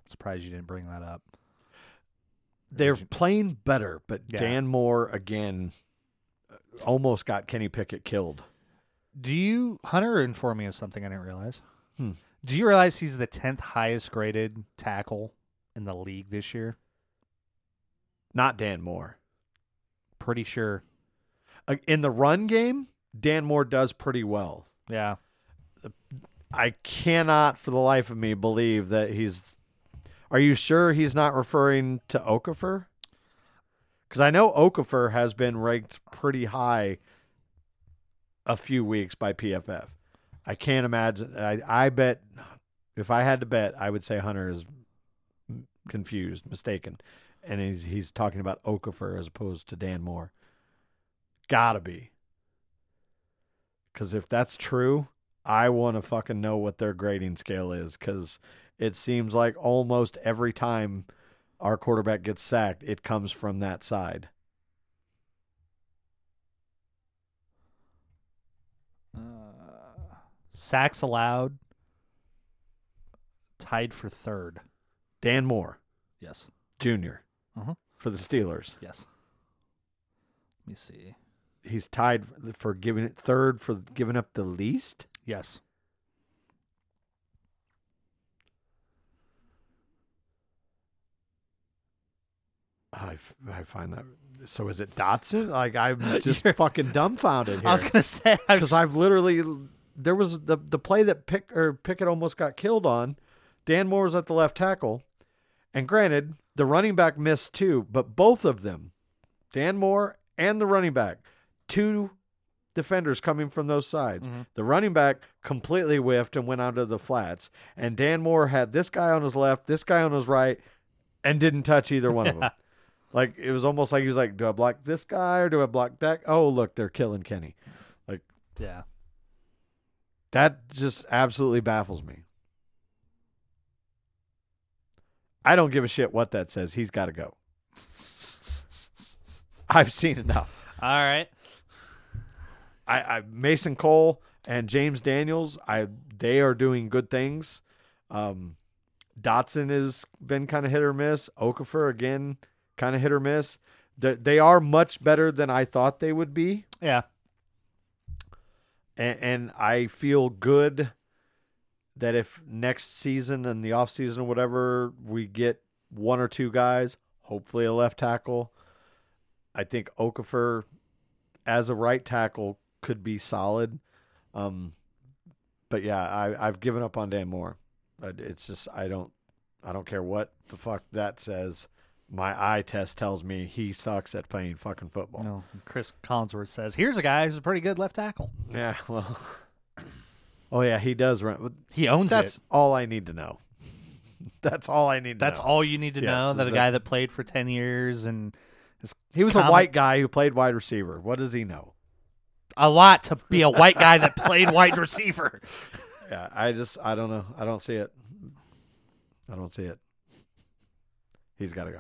Speaker 2: surprised you didn't bring that up.
Speaker 1: They're
Speaker 2: you-
Speaker 1: playing better, but
Speaker 2: Yeah.
Speaker 1: Dan Moore again uh, almost got Kenny Pickett killed.
Speaker 2: Do you Hunter informed me of something I didn't realize?
Speaker 1: Hmm.
Speaker 2: Do you realize he's the tenth highest graded tackle in the league this year?
Speaker 1: Not Dan Moore.
Speaker 2: Pretty sure.
Speaker 1: Uh, In the run game, Dan Moore does pretty well.
Speaker 2: Yeah.
Speaker 1: I cannot for the life of me believe that he's. Are you sure he's not referring to Okafor? Because I know Okafor has been ranked pretty high a few weeks by PFF. I can't imagine. I, I bet if I had to bet, I would say Hunter is confused, mistaken, and he's he's talking about Okafor as opposed to Dan Moore. Gotta be. Because if that's true, I want to fucking know what their grading scale is because it seems like almost every time our quarterback gets sacked, it comes from that side.
Speaker 2: Uh, sacks allowed. Tied for third.
Speaker 1: Dan Moore
Speaker 2: Yes.
Speaker 1: Jr.
Speaker 2: Uh-huh.
Speaker 1: for the Steelers.
Speaker 2: Yes. Let me see.
Speaker 1: He's tied for giving it third for giving up the least.
Speaker 2: Yes.
Speaker 1: I, f- I find that. So is it Dotson? Like I'm just
Speaker 2: You're-
Speaker 1: fucking dumbfounded here.
Speaker 2: I was gonna say I was,
Speaker 1: because I've literally there was the the play that Pick or Pickett almost got killed on. Dan Moore was at the left tackle, and granted, the running back missed too, but both of them, Dan Moore and the running back, two defenders coming from those sides.
Speaker 2: Mhm.
Speaker 1: The running back completely whiffed and went onto the flats, and Dan Moore had this guy on his left, this guy on his right, and didn't touch either one of them. Like it was almost like he was like, "Do I block this guy or do I block that?" Oh, look, they're killing Kenny.
Speaker 2: Like, yeah.
Speaker 1: That just absolutely baffles me. I don't give a shit what that says. He's got to go. I've seen enough.
Speaker 2: All right.
Speaker 1: I, I Mason Cole and James Daniels, I they are doing good things. Um, Dotson has been kind of hit or miss. Okafor again, kind of hit or miss. They, they are much better than I thought they would be.
Speaker 2: Yeah.
Speaker 1: and, and I feel good that if next season and the off season or whatever we get one or two guys, hopefully a left tackle. I think Okafor as a right tackle could be solid. Um, but yeah, I, I've given up on Dan Moore. It's just I don't I don't care what the fuck that says. My eye test tells me he sucks at playing fucking football.
Speaker 2: No. Chris Collinsworth says, "Here's a guy who's a pretty good left tackle.
Speaker 1: Yeah, well. Oh yeah, he does run.
Speaker 2: He owns
Speaker 1: That's
Speaker 2: it.
Speaker 1: all I need to know. That's all I need to
Speaker 2: That's
Speaker 1: know.
Speaker 2: all you need to
Speaker 1: Yes,
Speaker 2: know.
Speaker 1: is
Speaker 2: That a guy that played for ten years and is
Speaker 1: He was a
Speaker 2: common-
Speaker 1: white guy who played wide receiver. What does he know?
Speaker 2: a lot to be a white guy that played wide receiver.
Speaker 1: Yeah, I just I don't know. I don't see it. I don't see it. He's got to go.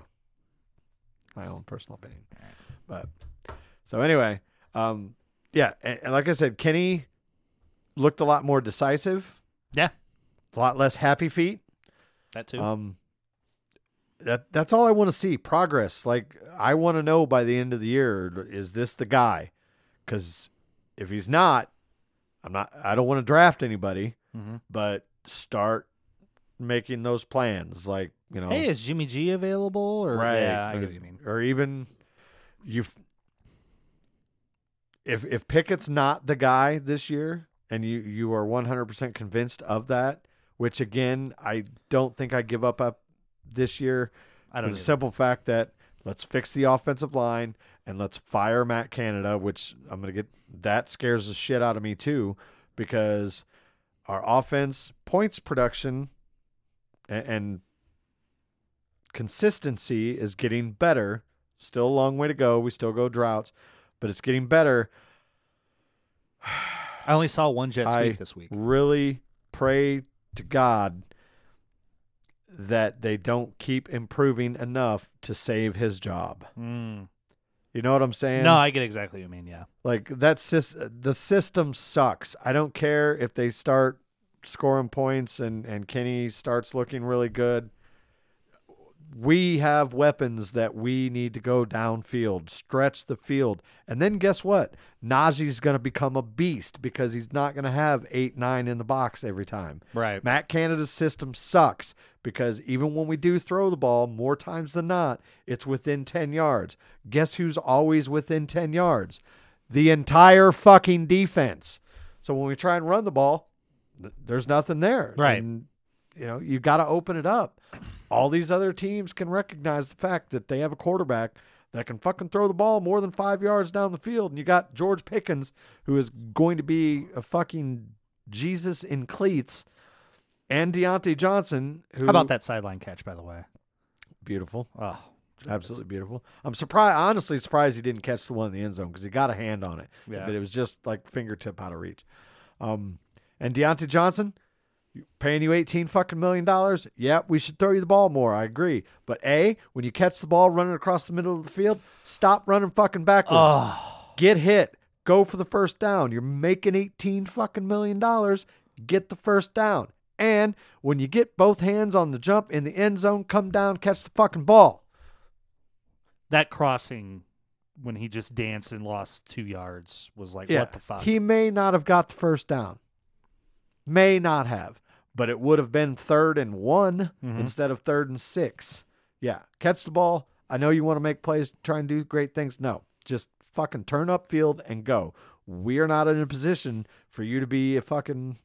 Speaker 1: My own personal opinion. But so anyway, um, yeah, and, and like I said, Kenny looked a lot more decisive.
Speaker 2: Yeah.
Speaker 1: a lot less happy feet.
Speaker 2: That too.
Speaker 1: Um, that that's all I want to see progress. Like I want to know by the end of the year, is this the guy? Because if he's not, I'm not. I don't want to draft anybody,
Speaker 2: Mhm.
Speaker 1: but start making those plans. Like you know,
Speaker 2: Hey, is Jimmy G available? Or
Speaker 1: right?
Speaker 2: yeah, I
Speaker 1: or,
Speaker 2: get what you mean.
Speaker 1: Or even you. If if Pickett's not the guy this year, and you you are 100 percent convinced of that, which again I don't think I give up up this year
Speaker 2: I
Speaker 1: for
Speaker 2: don't.
Speaker 1: the
Speaker 2: either.
Speaker 1: simple fact that let's fix the offensive line and let's fire Matt Canada, which I'm gonna get that scares the shit out of me too, because our offense points production and, and consistency is getting better. Still a long way to go. We still go droughts, but it's getting better.
Speaker 2: I only saw one jet
Speaker 1: I
Speaker 2: sweep this week.
Speaker 1: really pray to God that they don't keep improving enough to save his job.
Speaker 2: Mm.
Speaker 1: You know what I'm saying?
Speaker 2: No, I get exactly what you mean. Yeah.
Speaker 1: like that's just the system sucks. I don't care if they start scoring points and and Kenny starts looking really good. We have weapons that we need to go downfield, stretch the field, and then guess what? Najee's going to become a beast because he's not going to have eight nine in the box every time.
Speaker 2: Right.
Speaker 1: Matt Canada's system sucks because even when we do throw the ball, more times than not, it's within 10 yards. Guess who's always within 10 yards? The entire fucking defense. So when we try and run the ball, th- there's nothing there.
Speaker 2: Right.
Speaker 1: And, you know, you got to open it up. All these other teams can recognize the fact that they have a quarterback that can fucking throw the ball more than five yards down the field. And you got George Pickens, who is going to be a fucking Jesus in cleats, and Diontae Johnson, who
Speaker 2: How about that sideline catch, by the way?
Speaker 1: beautiful,
Speaker 2: Oh,
Speaker 1: absolutely beautiful. I'm surprised, honestly surprised he didn't catch the one in the end zone because he got a hand on it,
Speaker 2: Yeah.
Speaker 1: but it was just like fingertip out of reach. Um, And Diontae Johnson, paying you 18 fucking million dollars. yeah we should throw you the ball more. I agree. But A, when you catch the ball running across the middle of the field, stop running fucking backwards.
Speaker 2: Oh,
Speaker 1: Get hit. Go for the first down. You're making 18 fucking million dollars. Get the first down. And when you get both hands on the jump in the end zone, come down, catch the fucking ball.
Speaker 2: that crossing when he just danced and lost two yards was like,
Speaker 1: Yeah.
Speaker 2: what the fuck?
Speaker 1: He may not have got the first down. May not have. But it would have been third and one
Speaker 2: Mhm.
Speaker 1: instead of third and six. Yeah. Catch the ball. I know you want to make plays, try and do great things. No. Just fucking turn up field and go. We're not in a position for you to be a fucking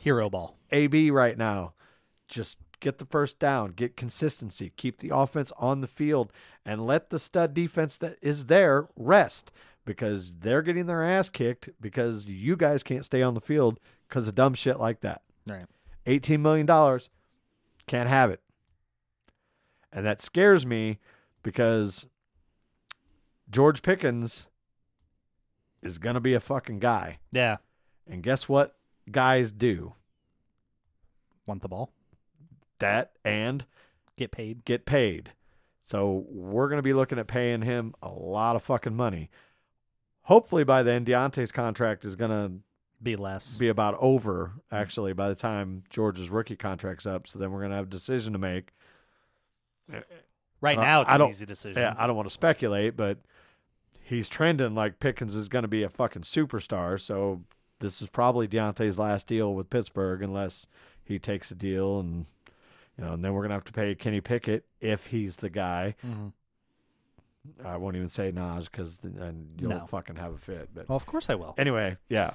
Speaker 2: Hero ball.
Speaker 1: AB right now. Just get the first down, get consistency, keep the offense on the field, and let the stud defense that is there rest because they're getting their ass kicked because you guys can't stay on the field because of dumb shit like that.
Speaker 2: Right.
Speaker 1: $18 million, can't have it. And that scares me because George Pickens is going to be a fucking guy.
Speaker 2: Yeah.
Speaker 1: And guess what guys do?
Speaker 2: Want the ball?
Speaker 1: That and
Speaker 2: Get paid.
Speaker 1: get paid. So we're going to be looking at paying him a lot of fucking money. Hopefully by then, Diontae's contract is going to
Speaker 2: Be less.
Speaker 1: be about over, actually, by the time George's rookie contract's up. So then we're going to have a decision to make.
Speaker 2: right
Speaker 1: Uh,
Speaker 2: now, it's
Speaker 1: I
Speaker 2: an easy decision.
Speaker 1: Yeah, I don't want to speculate, but he's trending like Pickens is going to be a fucking superstar. So this is probably Diontae's last deal with Pittsburgh, unless he takes a deal, and you know, and then we're gonna have to pay Kenny Pickett if he's the guy.
Speaker 2: Mhm.
Speaker 1: I won't even say Naj because then you'll
Speaker 2: No.
Speaker 1: fucking have a fit. But
Speaker 2: Well, of course I will.
Speaker 1: Anyway, yeah.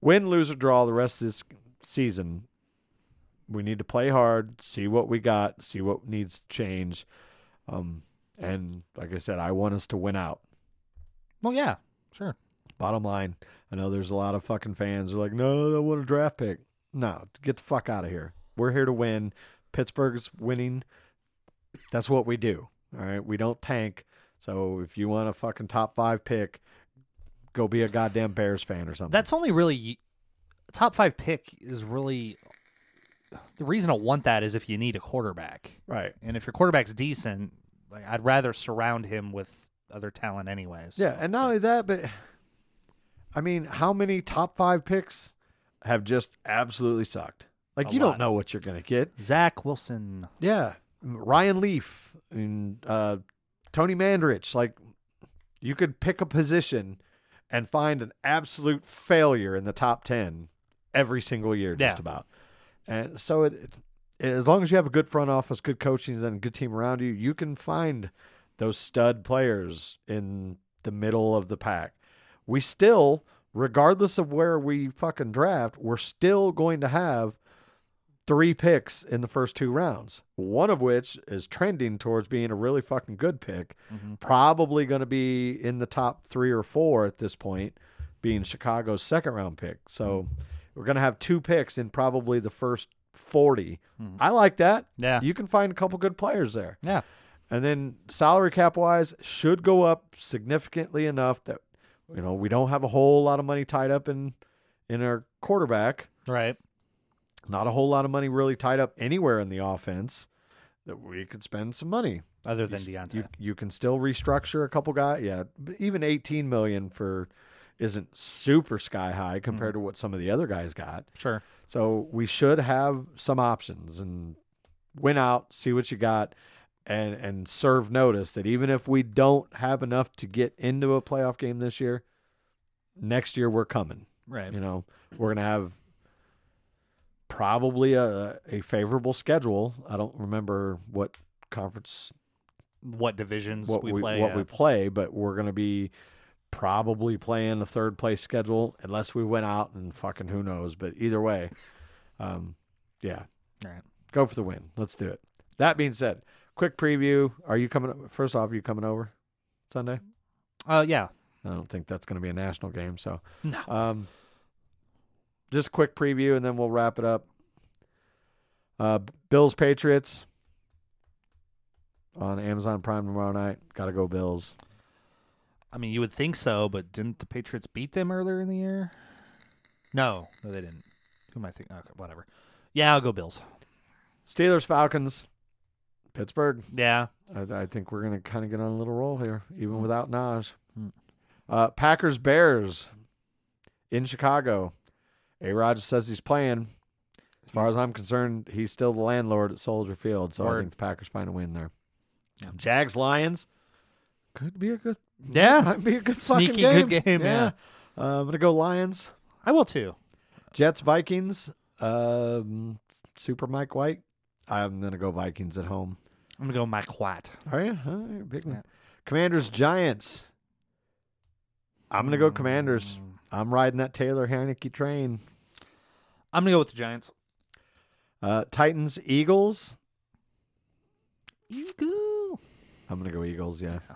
Speaker 1: Win, lose, or draw the rest of this season. We need to play hard, see what we got, see what needs to change. Um, and like I said, I want us to win out.
Speaker 2: Well, yeah, sure.
Speaker 1: Bottom line, I know there's a lot of fucking fans who are like, no, I want a draft pick. No, get the fuck out of here. We're here to win. Pittsburgh's winning. That's what we do. All right. We don't tank. So if you want a fucking top five pick, go be a goddamn Bears fan or something.
Speaker 2: That's only really top five pick is really the reason I want that is if you need a quarterback,
Speaker 1: right.
Speaker 2: and if your quarterback's decent, like I'd rather surround him with other talent anyways.
Speaker 1: Yeah, and not only that, but I mean, how many top five picks have just absolutely sucked? Like
Speaker 2: A
Speaker 1: you
Speaker 2: lot.
Speaker 1: don't know what you're gonna get.
Speaker 2: Zach Wilson.
Speaker 1: Yeah, Ryan Leaf and uh, Tony Mandarich. Like you could pick a position and find an absolute failure in the top ten every single year, just
Speaker 2: Yeah.
Speaker 1: about. And so it, it, as long as you have a good front office, good coaching, and a good team around you, you can find those stud players in the middle of the pack. We still, regardless of where we fucking draft, we're still going to have three picks in the first two rounds. One of which is trending towards being a really fucking good pick.
Speaker 2: Mhm.
Speaker 1: Probably going to be in the top three or four at this point, being Chicago's second round pick. So we're going to have two picks in probably the first 40.
Speaker 2: Mhm.
Speaker 1: I like that.
Speaker 2: Yeah.
Speaker 1: You can find a couple good players there.
Speaker 2: Yeah.
Speaker 1: And then salary cap wise should go up significantly enough that you know we don't have a whole lot of money tied up in in our quarterback.
Speaker 2: Right.
Speaker 1: Not a whole lot of money really tied up anywhere in the offense that we could spend some money.
Speaker 2: Other than Diontae.
Speaker 1: You you can still restructure a couple guys. Yeah, even 18 million for isn't super sky high compared mm. to what some of the other guys got.
Speaker 2: sure.
Speaker 1: So we should have some options and win out, see what you got, and and serve notice that even if we don't have enough to get into a playoff game this year, next year we're coming.
Speaker 2: Right.
Speaker 1: You know, we're gonna have probably a a favorable schedule. I don't remember what conference
Speaker 2: What divisions
Speaker 1: what
Speaker 2: we,
Speaker 1: we,
Speaker 2: play?
Speaker 1: what
Speaker 2: at.
Speaker 1: we play, but we're gonna be probably playing a third place schedule unless we went out and fucking who knows. But either way, um, yeah,
Speaker 2: All right.
Speaker 1: go for the win. Let's do it. That being said, quick preview. Are you coming? First off, are you coming over Sunday?
Speaker 2: Uh, yeah.
Speaker 1: I don't think that's going to be a national game. So,
Speaker 2: No.
Speaker 1: um, just quick preview, and then we'll wrap it up. Uh, Bills Patriots on Amazon Prime tomorrow night. Got to go Bills.
Speaker 2: I mean, you would think so, but didn't the Patriots beat them earlier in the year? No, no, they didn't. Who am I thinking? Okay, whatever. Yeah, I'll go Bills.
Speaker 1: Steelers, Falcons, Pittsburgh.
Speaker 2: Yeah.
Speaker 1: I, I think we're gonna kind of get on a little roll here, even without Naj.
Speaker 2: Hmm.
Speaker 1: Uh, Packers, Bears in Chicago. A. Rod says he's playing. As far as I'm concerned, he's still the landlord at Soldier Field, so I think the Packers find a win there.
Speaker 2: Yeah.
Speaker 1: Jags, Lions. Could be a good.
Speaker 2: Yeah.
Speaker 1: might be a good fucking
Speaker 2: Sneaky
Speaker 1: game.
Speaker 2: good game, yeah.
Speaker 1: Uh, I'm gonna go Lions.
Speaker 2: I will too.
Speaker 1: Jets, Vikings. Um, Super Mike White. I'm gonna go Vikings at home.
Speaker 2: I'm gonna go Mike White.
Speaker 1: Are you? All right, big one.
Speaker 2: Yeah.
Speaker 1: Commanders, Giants. I'm gonna go Commanders. I'm riding that Taylor Heinicke train.
Speaker 2: I'm gonna go with the Giants.
Speaker 1: Uh, Titans, Eagles.
Speaker 2: Eagle.
Speaker 1: I'm gonna go Eagles. Yeah.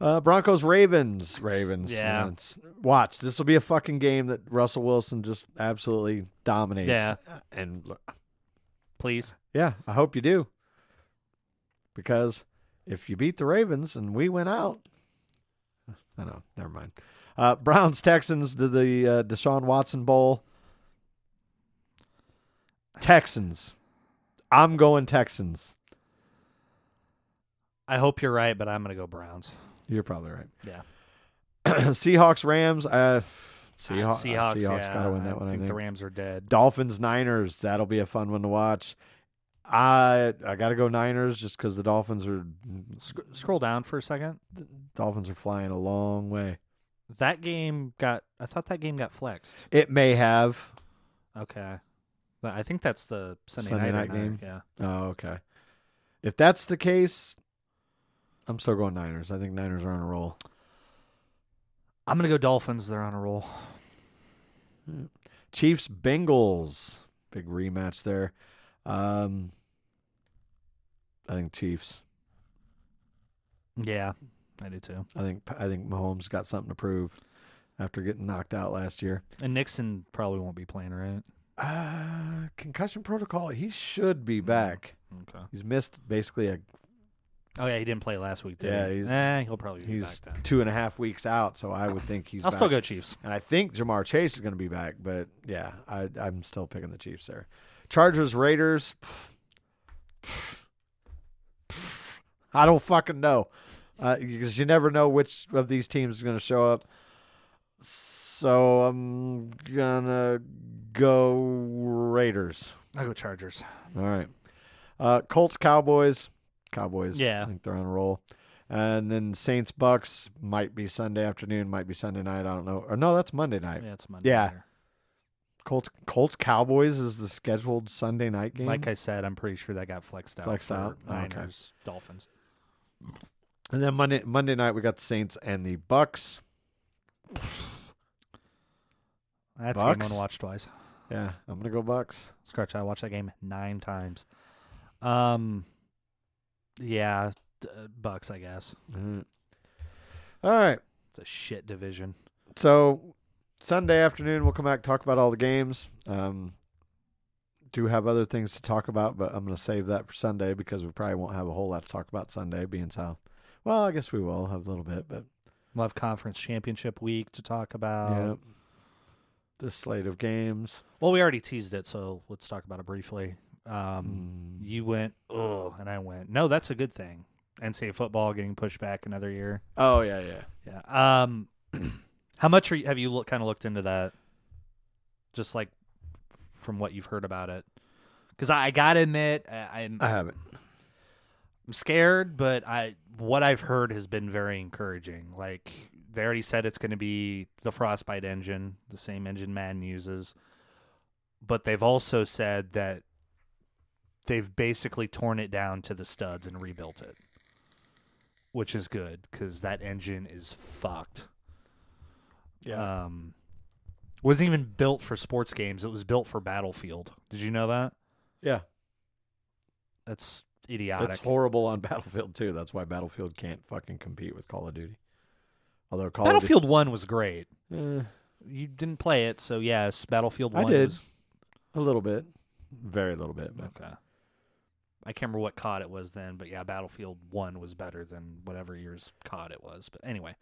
Speaker 1: Uh, Broncos, Ravens, Ravens.
Speaker 2: Yeah.
Speaker 1: Uh, watch. This will be a fucking game that Russell Wilson just absolutely dominates.
Speaker 2: Yeah.
Speaker 1: And
Speaker 2: Please.
Speaker 1: yeah, I hope you do. Because if you beat the Ravens and we went out, I know. Never mind. Uh, Browns, Texans to the uh, Deshaun Watson Bowl. Texans. I'm going Texans.
Speaker 2: I hope you're right, but I'm gonna go Browns.
Speaker 1: You're probably right.
Speaker 2: Yeah.
Speaker 1: Seahawks, Rams. Uh, Seahawks,
Speaker 2: Ah, Seahawks.
Speaker 1: Seahawks
Speaker 2: yeah.
Speaker 1: got to win that
Speaker 2: I
Speaker 1: one. I
Speaker 2: think
Speaker 1: think.
Speaker 2: the Rams are dead.
Speaker 1: Dolphins, Niners. That'll be a fun one to watch. I I got to go Niners just because the Dolphins are
Speaker 2: Sc- scroll down for a second.
Speaker 1: Dolphins are flying a long way.
Speaker 2: That game got. I thought that game got flexed.
Speaker 1: It may have.
Speaker 2: Okay. But I think that's the Sunday,
Speaker 1: Sunday
Speaker 2: night,
Speaker 1: night game?
Speaker 2: Yeah.
Speaker 1: Oh, okay. If that's the case, I'm still going Niners. I think Niners are on a roll.
Speaker 2: I'm gonna go Dolphins. They're on a roll.
Speaker 1: Chiefs, Bengals. Big rematch there. Um, I think Chiefs.
Speaker 2: Yeah, I do too.
Speaker 1: I think I think Mahomes got something to prove after getting knocked out last year.
Speaker 2: And Nixon probably won't be playing, right?
Speaker 1: Uh, concussion protocol. He should be back.
Speaker 2: Okay.
Speaker 1: He's missed basically a.
Speaker 2: Oh yeah, he didn't play last week, did
Speaker 1: Yeah,
Speaker 2: he?
Speaker 1: he's-
Speaker 2: eh, he'll probably be
Speaker 1: He's
Speaker 2: back then.
Speaker 1: two and a half weeks out, so I would think he's.
Speaker 2: I'll still
Speaker 1: back.
Speaker 2: go Chiefs.
Speaker 1: And I think Ja'Marr Chase is going to be back, but yeah, I, I'm still picking the Chiefs there. Chargers, Raiders. pff, pff, pff, I don't fucking know uh, because you never know which of these teams is going to show up. So I'm gonna go Raiders.
Speaker 2: I go Chargers.
Speaker 1: All right. Uh, Colts, Cowboys. Cowboys.
Speaker 2: Yeah.
Speaker 1: I think they're on a roll. And then Saints, Bucks might be Sunday afternoon, might be Sunday night. I don't know. Or no, that's Monday night.
Speaker 2: Yeah, it's Monday.
Speaker 1: Yeah.
Speaker 2: nighter.
Speaker 1: Colts, Colts, Cowboys is the scheduled Sunday night game.
Speaker 2: Like I said, I'm pretty sure that got flexed out.
Speaker 1: Flexed out? Oh, okay.
Speaker 2: Niners, Dolphins.
Speaker 1: And then Monday, Monday night we got the Saints and the Bucks.
Speaker 2: That's a game I'm
Speaker 1: Bucks?
Speaker 2: gonna watch twice.
Speaker 1: Yeah, I'm gonna go Bucks.
Speaker 2: Scratch. I watched that game nine times. Um, yeah, d- uh, Bucks. I guess
Speaker 1: Mhm. All right.
Speaker 2: it's a shit division.
Speaker 1: So Sunday afternoon we'll come back talk about all the games. Um, do have other things to talk about, but I'm going to save that for Sunday because we probably won't have a whole lot to talk about Sunday, being how. Well, I guess we will have a little bit, but
Speaker 2: We'll have conference championship week to talk about.
Speaker 1: yeah, this slate of games.
Speaker 2: Well, we already teased it, so let's talk about it briefly. Um,
Speaker 1: Mm.
Speaker 2: You went, oh, and I went, no, that's a good thing. NCAA football getting pushed back another year.
Speaker 1: Oh yeah, yeah.
Speaker 2: Yeah. Um, how much are you, have you look, kind of looked into that? Just like from what you've heard about it, because I, I gotta admit, I, I'm
Speaker 1: I haven't.
Speaker 2: I'm scared, but I what I've heard has been very encouraging. Like they already said it's going to be the Frostbite engine, the same engine Madden uses, but they've also said that they've basically torn it down to the studs and rebuilt it, which is good because that engine is fucked.
Speaker 1: Yeah.
Speaker 2: Um, wasn't even built for sports games. It was built for Battlefield. Did you know that?
Speaker 1: yeah.
Speaker 2: That's idiotic.
Speaker 1: It's horrible on Battlefield too. That's why Battlefield can't fucking compete with Call of Duty. Although Call
Speaker 2: Battlefield One was great.
Speaker 1: eh,
Speaker 2: You didn't play it, so yes, Battlefield
Speaker 1: I
Speaker 2: One.
Speaker 1: did.
Speaker 2: Was,
Speaker 1: a little bit, very little bit, but
Speaker 2: okay. I can't remember what COD it was then, but yeah, Battlefield One was better than whatever year's COD it was. But anyway,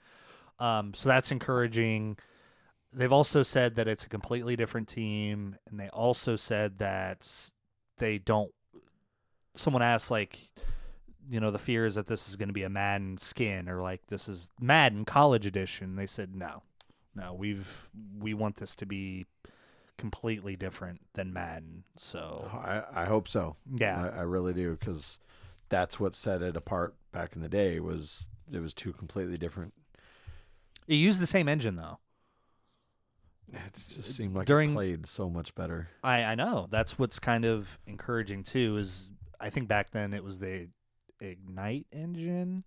Speaker 2: um, so that's encouraging. they've also said that it's a completely different team, and they also said that they don't. Someone asked, like, you know, the fear is that this is going to be a Madden skin or like this is Madden College Edition. They said no, no, we've we want this to be completely different than Madden. So
Speaker 1: I, I hope so.
Speaker 2: yeah,
Speaker 1: I, I really do because that's what set it apart back in the day. Was it was two completely different.
Speaker 2: it used the same engine though.
Speaker 1: It just seemed like
Speaker 2: During-
Speaker 1: it played so much better.
Speaker 2: I I know that's what's kind of encouraging too. Is I think back then it was the Ignite engine.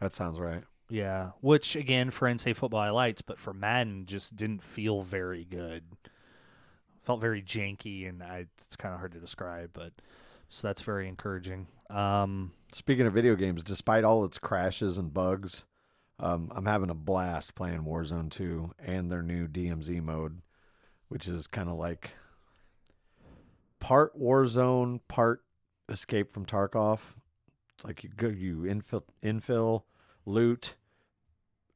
Speaker 1: That sounds right.
Speaker 2: Yeah, which again for NCAA football I liked, but for Madden just didn't feel very good. Felt very janky, and I, it's kind of hard to describe. But so that's very encouraging. Um,
Speaker 1: Speaking of video games, despite all its crashes and bugs, um, I'm having a blast playing Warzone 2 and their new DMZ mode, which is kind of like part Warzone, part Escape from Tarkov. Like you go, you infill, infill, loot,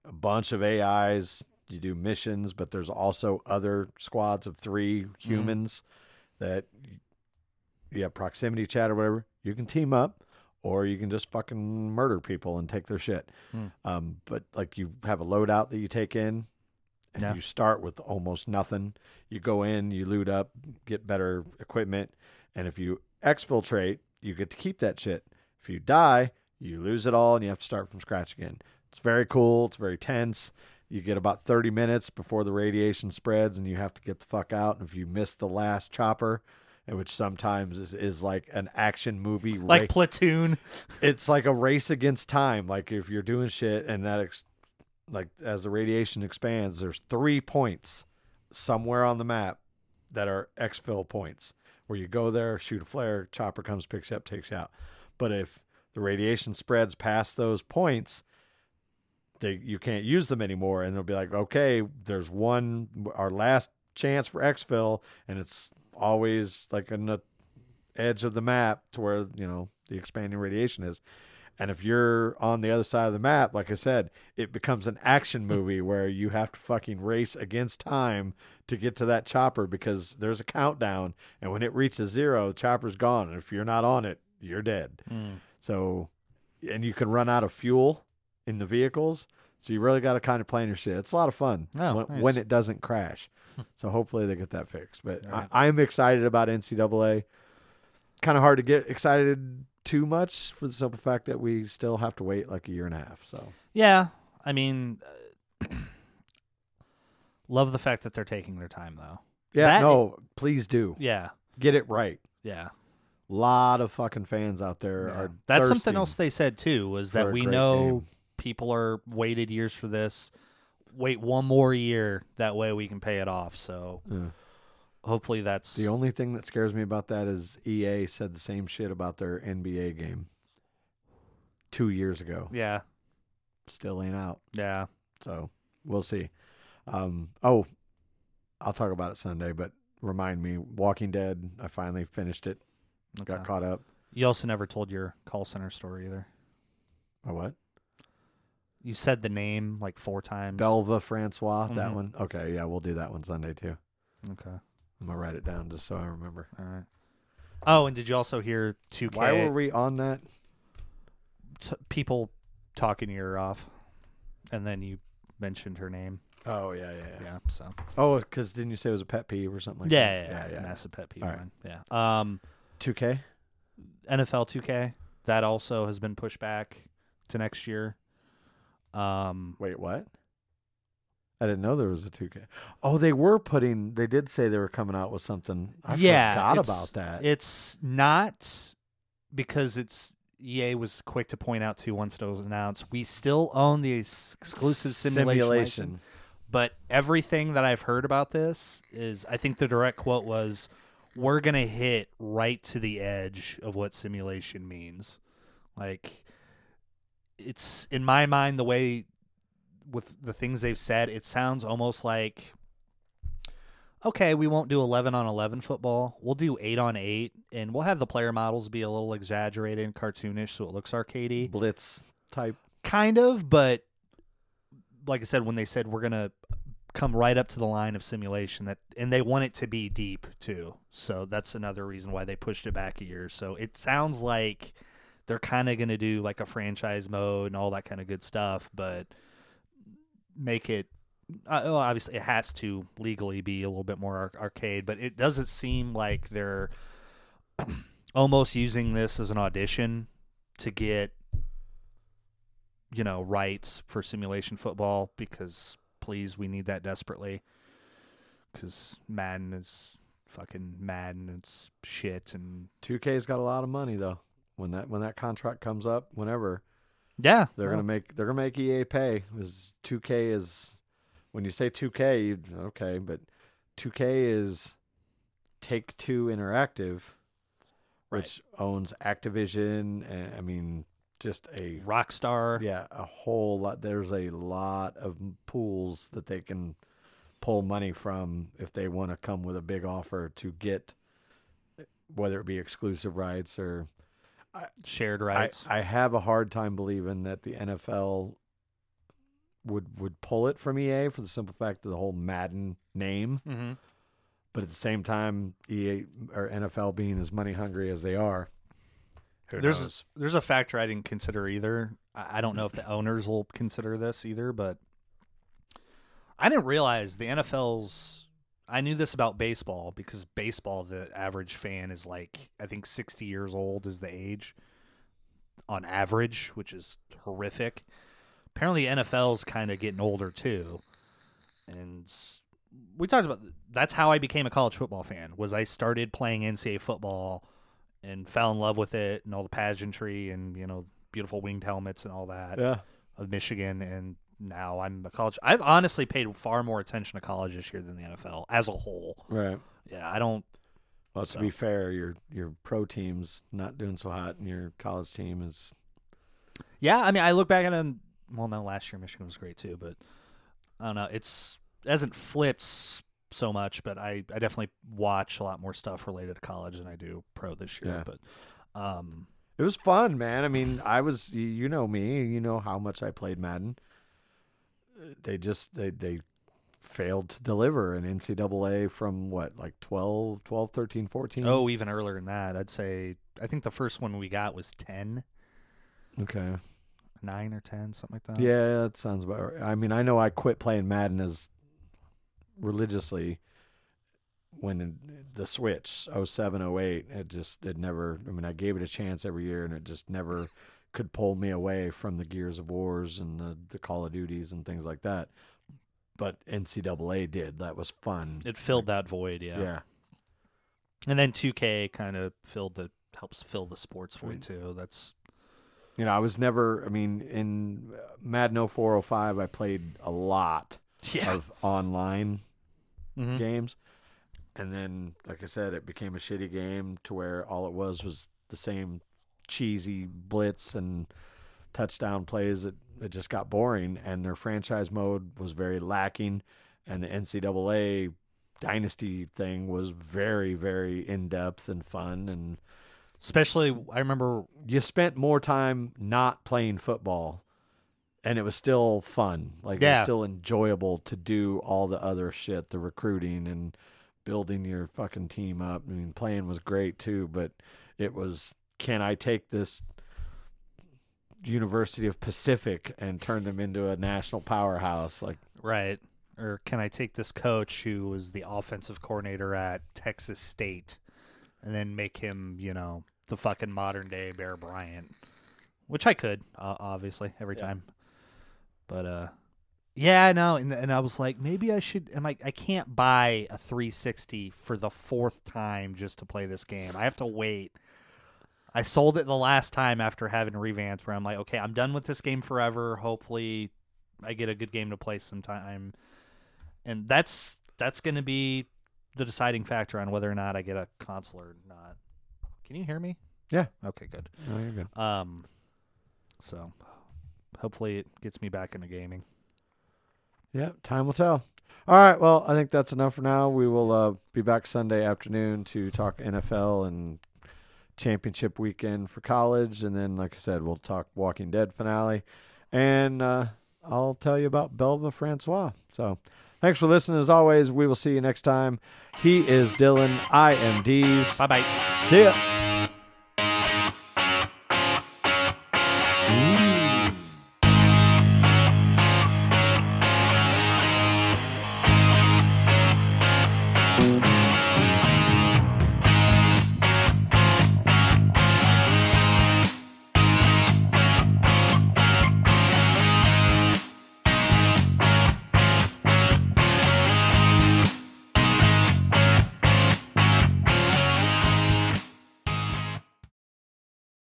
Speaker 1: a bunch of AIs. You do missions, but there's also other squads of three humans that you have proximity chat or whatever. You can team up or you can just fucking murder people and take their shit.
Speaker 2: Hmm.
Speaker 1: Um, but like you have a loadout that you take in, and
Speaker 2: Yeah.
Speaker 1: you start with almost nothing. You go in, you loot up, get better equipment, and if you exfiltrate, you get to keep that shit. If you die, you lose it all, and you have to start from scratch again. It's very cool. It's very tense. You get about 30 minutes before the radiation spreads, and you have to get the fuck out. And if you miss the last chopper, which sometimes is, is like an action movie
Speaker 2: like
Speaker 1: ra-
Speaker 2: Platoon.
Speaker 1: it's like a race against time. Like if you're doing shit and that, ex- like as the radiation expands, there's three points somewhere on the map that are exfil points where you go there, shoot a flare, chopper comes, picks you up, takes you out. But if the radiation spreads past those points, they you can't use them anymore, and they'll be like, okay, there's one our last chance for exfil, and it's always like in the edge of the map to where you know the expanding radiation is. And if you're on the other side of the map, like I said, it becomes an action movie where you have to fucking race against time to get to that chopper because there's a countdown. And when it reaches zero, the chopper's gone. And if you're not on it, you're dead. Mm. So, and you can run out of fuel in the vehicles. So you really got to kind of plan your shit. It's a lot of fun
Speaker 2: Oh,
Speaker 1: when,
Speaker 2: nice.
Speaker 1: when it doesn't crash. so hopefully they get that fixed. But
Speaker 2: right.
Speaker 1: I, I'm excited about NCAA. Kind of hard to get excited too much for the simple fact that we still have to wait like a year and a half. So
Speaker 2: Yeah, I mean, uh, love the fact that they're taking their time though.
Speaker 1: yeah,
Speaker 2: That-
Speaker 1: no, please do
Speaker 2: Yeah,
Speaker 1: get it right.
Speaker 2: yeah.
Speaker 1: A lot of fucking fans out there
Speaker 2: Yeah.
Speaker 1: are.
Speaker 2: That's something else they said too was that we know
Speaker 1: game.
Speaker 2: people are waited years for this. Wait one more year, that way we can pay it off. So
Speaker 1: Yeah.
Speaker 2: Hopefully that's
Speaker 1: The only thing that scares me about that is EA said the same shit about their NBA game two years ago.
Speaker 2: yeah,
Speaker 1: Still ain't out.
Speaker 2: yeah.
Speaker 1: So we'll see. Um, oh, I'll talk about it Sunday, but remind me Walking Dead, I finally finished it, got
Speaker 2: Okay.
Speaker 1: caught up.
Speaker 2: You also never told your call center story either.
Speaker 1: Oh, what?
Speaker 2: You said the name like four times.
Speaker 1: Belva Francois, that
Speaker 2: Mhm.
Speaker 1: one? Okay, yeah, we'll do that one Sunday too.
Speaker 2: Okay.
Speaker 1: I'm to write it down just so I remember.
Speaker 2: All right. Oh, and did you also hear 2K
Speaker 1: Why were we on that?
Speaker 2: t- people talking your ear off, and then you mentioned her name?
Speaker 1: Oh, yeah, yeah, yeah.
Speaker 2: Yeah. So.
Speaker 1: Oh, because didn't you say it was a pet peeve or something like
Speaker 2: yeah,
Speaker 1: that?
Speaker 2: yeah, yeah,
Speaker 1: yeah.
Speaker 2: Massive pet peeve.
Speaker 1: All right.
Speaker 2: Yeah. Um,
Speaker 1: 2K?
Speaker 2: NFL 2K that also has been pushed back to next year. Um,
Speaker 1: Wait, what? I didn't know there was a 2K. Oh, they were putting, they did say they were coming out with something. I
Speaker 2: yeah,
Speaker 1: forgot about that.
Speaker 2: It's not because it's EA was quick to point out to once it was announced. We still own the ex- exclusive simulation, license, but everything that I've heard about this is I think the direct quote was we're going to hit right to the edge of what simulation means. Like it's in my mind the way with the things they've said, it sounds almost like okay, we won't do 11 on 11 football. We'll do 8 on 8 and we'll have the player models be a little exaggerated and cartoonish so it looks arcadey.
Speaker 1: Blitz type.
Speaker 2: Kind of, but like I said when they said we're going to come right up to the line of simulation that and they want it to be deep too. So that's another reason why they pushed it back a year. So it sounds like they're kind of going to do like a franchise mode and all that kind of good stuff, but make it uh, well, obviously it has to legally be a little bit more ar- arcade, but it doesn't seem like they're almost using this as an audition to get you know rights for simulation football because please we need that desperately because Madden is fucking Madden it's shit and
Speaker 1: 2K's got a lot of money though. When that when that contract comes up, whenever
Speaker 2: yeah
Speaker 1: they're
Speaker 2: well,
Speaker 1: gonna make they're gonna make EA pay. Because 2K is when you say 2K, okay, but 2K is Take Two Interactive, which owns Activision. And, I mean, just a
Speaker 2: Rockstar
Speaker 1: yeah, a whole lot. There's a lot of pools that they can pull money from if they want to come with a big offer to get whether it be exclusive rights or
Speaker 2: shared
Speaker 1: I,
Speaker 2: rights
Speaker 1: I have a hard time believing that the NFL would would pull it from EA for the simple fact of the whole Madden name.
Speaker 2: mm-hmm.
Speaker 1: But at the same time, EA or NFL being as money hungry as they are, who
Speaker 2: there's
Speaker 1: knows?
Speaker 2: there's a factor I didn't consider either. I, I don't know if the owners will consider this either, but I didn't realize the NFL's. I knew this about baseball because baseball, the average fan is like I think 60 years old is the age on average, which is horrific. Apparently, NFL's kind of getting older too, and we talked about that's how I became a college football fan. Was I started playing NCAA football and fell in love with it and all the pageantry and you know beautiful winged helmets and all that
Speaker 1: yeah.
Speaker 2: of Michigan and now I'm a college I've honestly paid far more attention to college this year than the NFL as a whole.
Speaker 1: Right.
Speaker 2: Yeah, I don't
Speaker 1: Well, to be fair, your your pro team's not doing so hot, and your college team is.
Speaker 2: Yeah, I mean I look back at it well no last year Michigan was great too, but I don't know, it's it hasn't flipped so much, but I, I definitely watch a lot more stuff related to college than I do pro this year.
Speaker 1: Yeah.
Speaker 2: But um
Speaker 1: It was fun, man. I mean, I was you know me, you know how much I played Madden. They just they they failed to deliver an NCAA from what like 12, 12 13, 14?
Speaker 2: oh even earlier than that, I'd say I think the first one we got was ten.
Speaker 1: okay.
Speaker 2: nine or ten, something like that.
Speaker 1: Yeah, that sounds about right. I mean, I know I quit playing Madden as religiously when the switch 07 08 it just it never I mean I gave it a chance every year and it just never could pull me away from the Gears of Wars and the, the Call of Duties and things like that. But NCAA did. That was fun.
Speaker 2: It filled that void, yeah.
Speaker 1: yeah.
Speaker 2: And then 2K kind of filled the helps fill the sports void
Speaker 1: Right.
Speaker 2: too. That's
Speaker 1: You know, I was never I mean in uh, Madden 0405 I played a lot
Speaker 2: yeah.
Speaker 1: of online
Speaker 2: Mhm.
Speaker 1: games. And then, like I said, it became a shitty game to where all it was was the same cheesy blitz and touchdown plays. It it just got boring, and their franchise mode was very lacking, and the NCAA dynasty thing was very very in depth and fun, and
Speaker 2: Especially, I remember
Speaker 1: you spent more time not playing football. And it was still fun. Like it was still enjoyable to do all the other shit, the recruiting and building your fucking team up. I mean, playing was great too, but it was can I take this University of Pacific and turn them into a national powerhouse? Like,
Speaker 2: right, or can I take this coach who was the offensive coordinator at Texas State, and then make him, you know, the fucking modern day Bear Bryant, which I could, uh, obviously, every
Speaker 1: Yeah.
Speaker 2: time. But uh, yeah, I know, and and I was like, maybe I should. Am I? I can't buy a 360 for the fourth time just to play this game. I have to wait. I sold it the last time after having revamped, where I'm like, okay, I'm done with this game forever. Hopefully, I get a good game to play sometime, and that's that's going to be the deciding factor on whether or not I get a console or not. Can you hear me?
Speaker 1: Yeah.
Speaker 2: Okay, good.
Speaker 1: oh, you're good.
Speaker 2: Um, so hopefully it gets me back into gaming.
Speaker 1: Yeah, time will tell. All right, well, I think that's enough for now. We will uh, be back Sunday afternoon to talk NFL and championship weekend for college, and then, like I said, we'll talk Walking Dead finale, and uh, I'll tell you about Belva Francois. So, thanks for listening. As always, we will see you next time. He is Dylan. I am Dees.
Speaker 2: Bye bye.
Speaker 1: See ya.